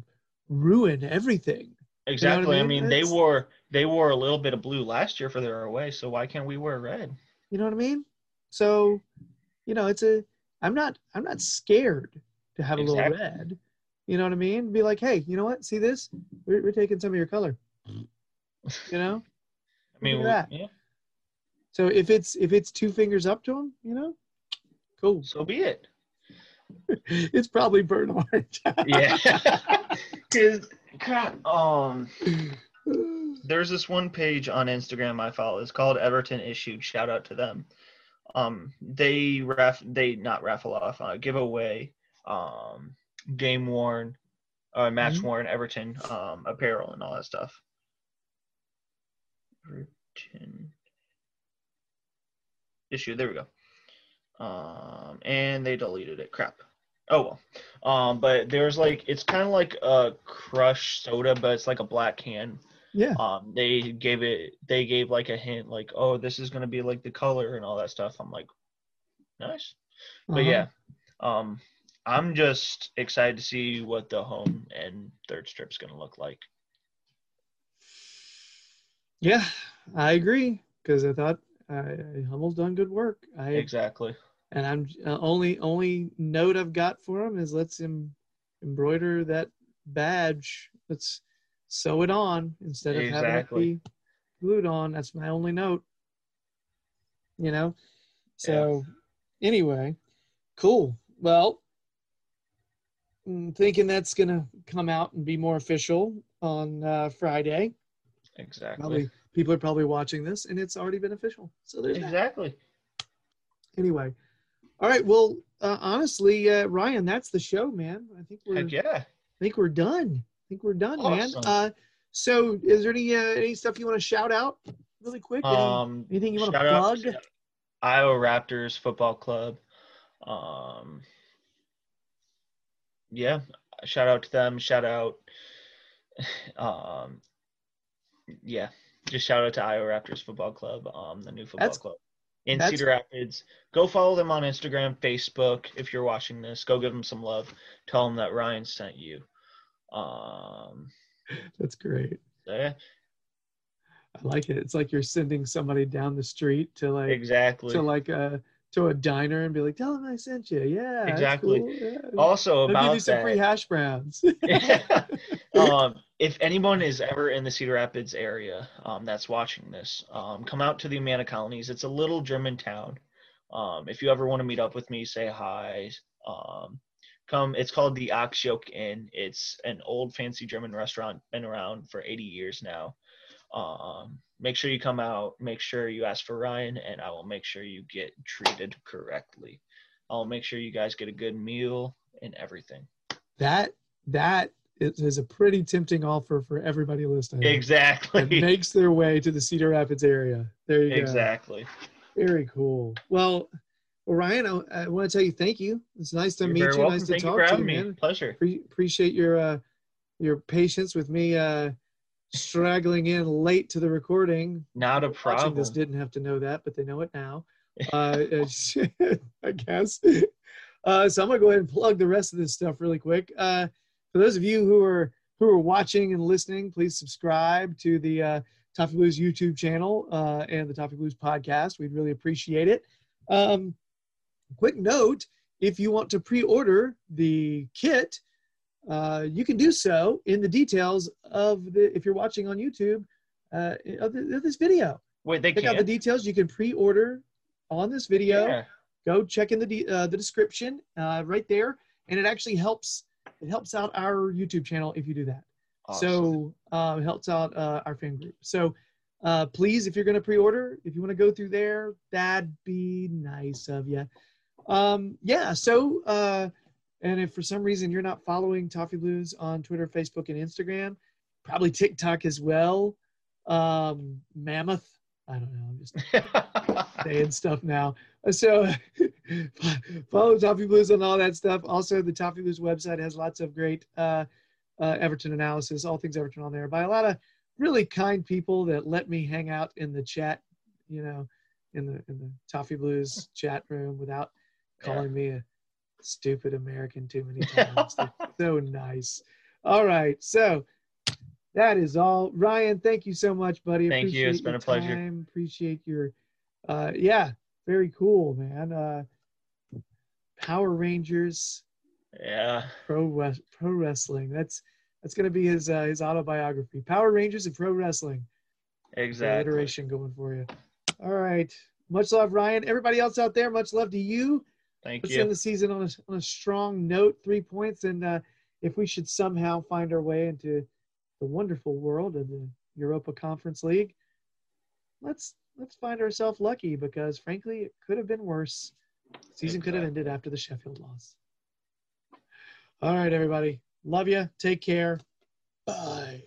ruin everything? Exactly. I mean? mean, they wore they wore a little bit of blue last year for their away, so why can't we wear red? You know what I mean? So, you know, it's a. I'm not. I'm not scared to have a little red. You know what I mean? Be like, hey, you know what? See this? We're, we're taking some of your color. You know. I mean, Look at we- yeah, So if it's if it's two fingers up to them, you know, cool. so be it. it's probably burnt orange. Yeah. God, um, there's this one page on Instagram I follow. It's called Everton Issued. Shout out to them. Um, they raff they not raffle off, uh, give away um game worn, uh, match Mhm. worn Everton um apparel and all that stuff. Everton issue. There we go. Um, and they deleted it. Crap. Oh well. Um, but there's like it's kind of like a crushed soda, but it's like a black can yeah. um they gave it they gave like a hint like oh this is going to be like the color and all that stuff i'm like nice but Uh-huh. yeah um i'm just excited to see what the home and third strip's going to look like Yeah, I agree because I thought uh, Hummel's done good work. I exactly and I'm uh, only only note I've got for him is let's him embroider that badge. Let's sew it on instead of having it be glued on. That's my only note. You know. So anyway, cool. Well, I'm thinking that's gonna come out and be more official on uh, Friday. exactly Probably people are probably watching this and it's already been official. So there's that. exactly Anyway, all right. Well, uh, honestly, uh, Ryan, that's the show, man. I think we're heck yeah I think we're done. I think we're done, man. Awesome. Uh, so, is there any uh, any stuff you want to shout out really quick? Any- um anything you want to plug? to iowa raptors football club um yeah shout out to them shout out um yeah just shout out to iowa raptors football club um the new football That's- club in that's- cedar rapids go follow them on instagram facebook if you're watching this go give them some love tell them that ryan sent you um That's great. yeah I like it. It's like you're sending somebody down the street to like exactly to like a to a diner and be like, "Tell them I sent you." Yeah, Exactly. cool. Yeah. also They'll give about you some that free hash browns. Yeah. um, if anyone is ever in the Cedar Rapids area um, that's watching this, um, come out to the Amana Colonies. It's a little German town. Um, if you ever want to meet up with me, say hi. Um, come. It's called the Ox Yoke Inn. It's an old fancy German restaurant, been around for 80 years now. Um, make sure you come out. Make sure you ask for Ryan, and I will make sure you get treated correctly. I'll make sure you guys get a good meal and everything. That that is, is a pretty tempting offer for everybody listening. Exactly. makes their way to the Cedar Rapids area. There you go. Exactly. Very cool. Well, well Ryan, I, I want to tell you thank you. It's nice to You're meet you. welcome. Nice to Thank you talk for to you, having me. man. Pleasure. Pre- appreciate your uh, your patience with me uh, straggling in late to the recording. Not a Watching problem. this didn't have to know that, but they know it now. Uh, I guess. Uh, so I'm gonna go ahead and plug the rest of this stuff really quick. Uh, for those of you who are who are watching and listening, please subscribe to the uh, Toffee Blues YouTube channel uh, and the Toffee Blues podcast. We'd really appreciate it. Um, quick note: if you want to pre-order the kit, uh, you can do so in the details of the. If you're watching on YouTube, uh, of, the, of this video, Wait, they can. check out the details. You can pre-order on this video Yeah. go check in the de- uh, the description uh, right there and it actually helps it helps out our youtube channel if you do that Awesome. so uh, it helps out uh, our fan group so uh, please if you're going to pre-order if you want to go through there that'd be nice of you um, yeah so uh, and if for some reason you're not following toffee blues on twitter facebook and instagram probably tiktok as well um, mammoth i don't know i'm just saying stuff now. So follow Toffee Blues on all that stuff. Also, the Toffee Blues website has lots of great uh, uh, Everton analysis, all things Everton on there by a lot of really kind people that let me hang out in the chat, you know, in the in the Toffee Blues chat room without calling me a stupid American too many times. So nice. All right, so that is all. Ryan, thank you so much, buddy. Thank you. It's Appreciate been a pleasure. time. Appreciate your uh yeah very cool man. Uh power rangers. Yeah. pro Wes- pro wrestling. That's that's gonna be his uh his autobiography. Power rangers and pro wrestling. Exactly. alliteration going for you. All right. Much love ryan. Everybody else out there much love to you. Thank you. let's end the season on a, on a strong note three points. And uh if we should somehow find our way into the wonderful world of the europa conference league let's let's find ourselves lucky because frankly it could have been worse. Season could have ended after the sheffield loss. All right everybody. Love you take care. Bye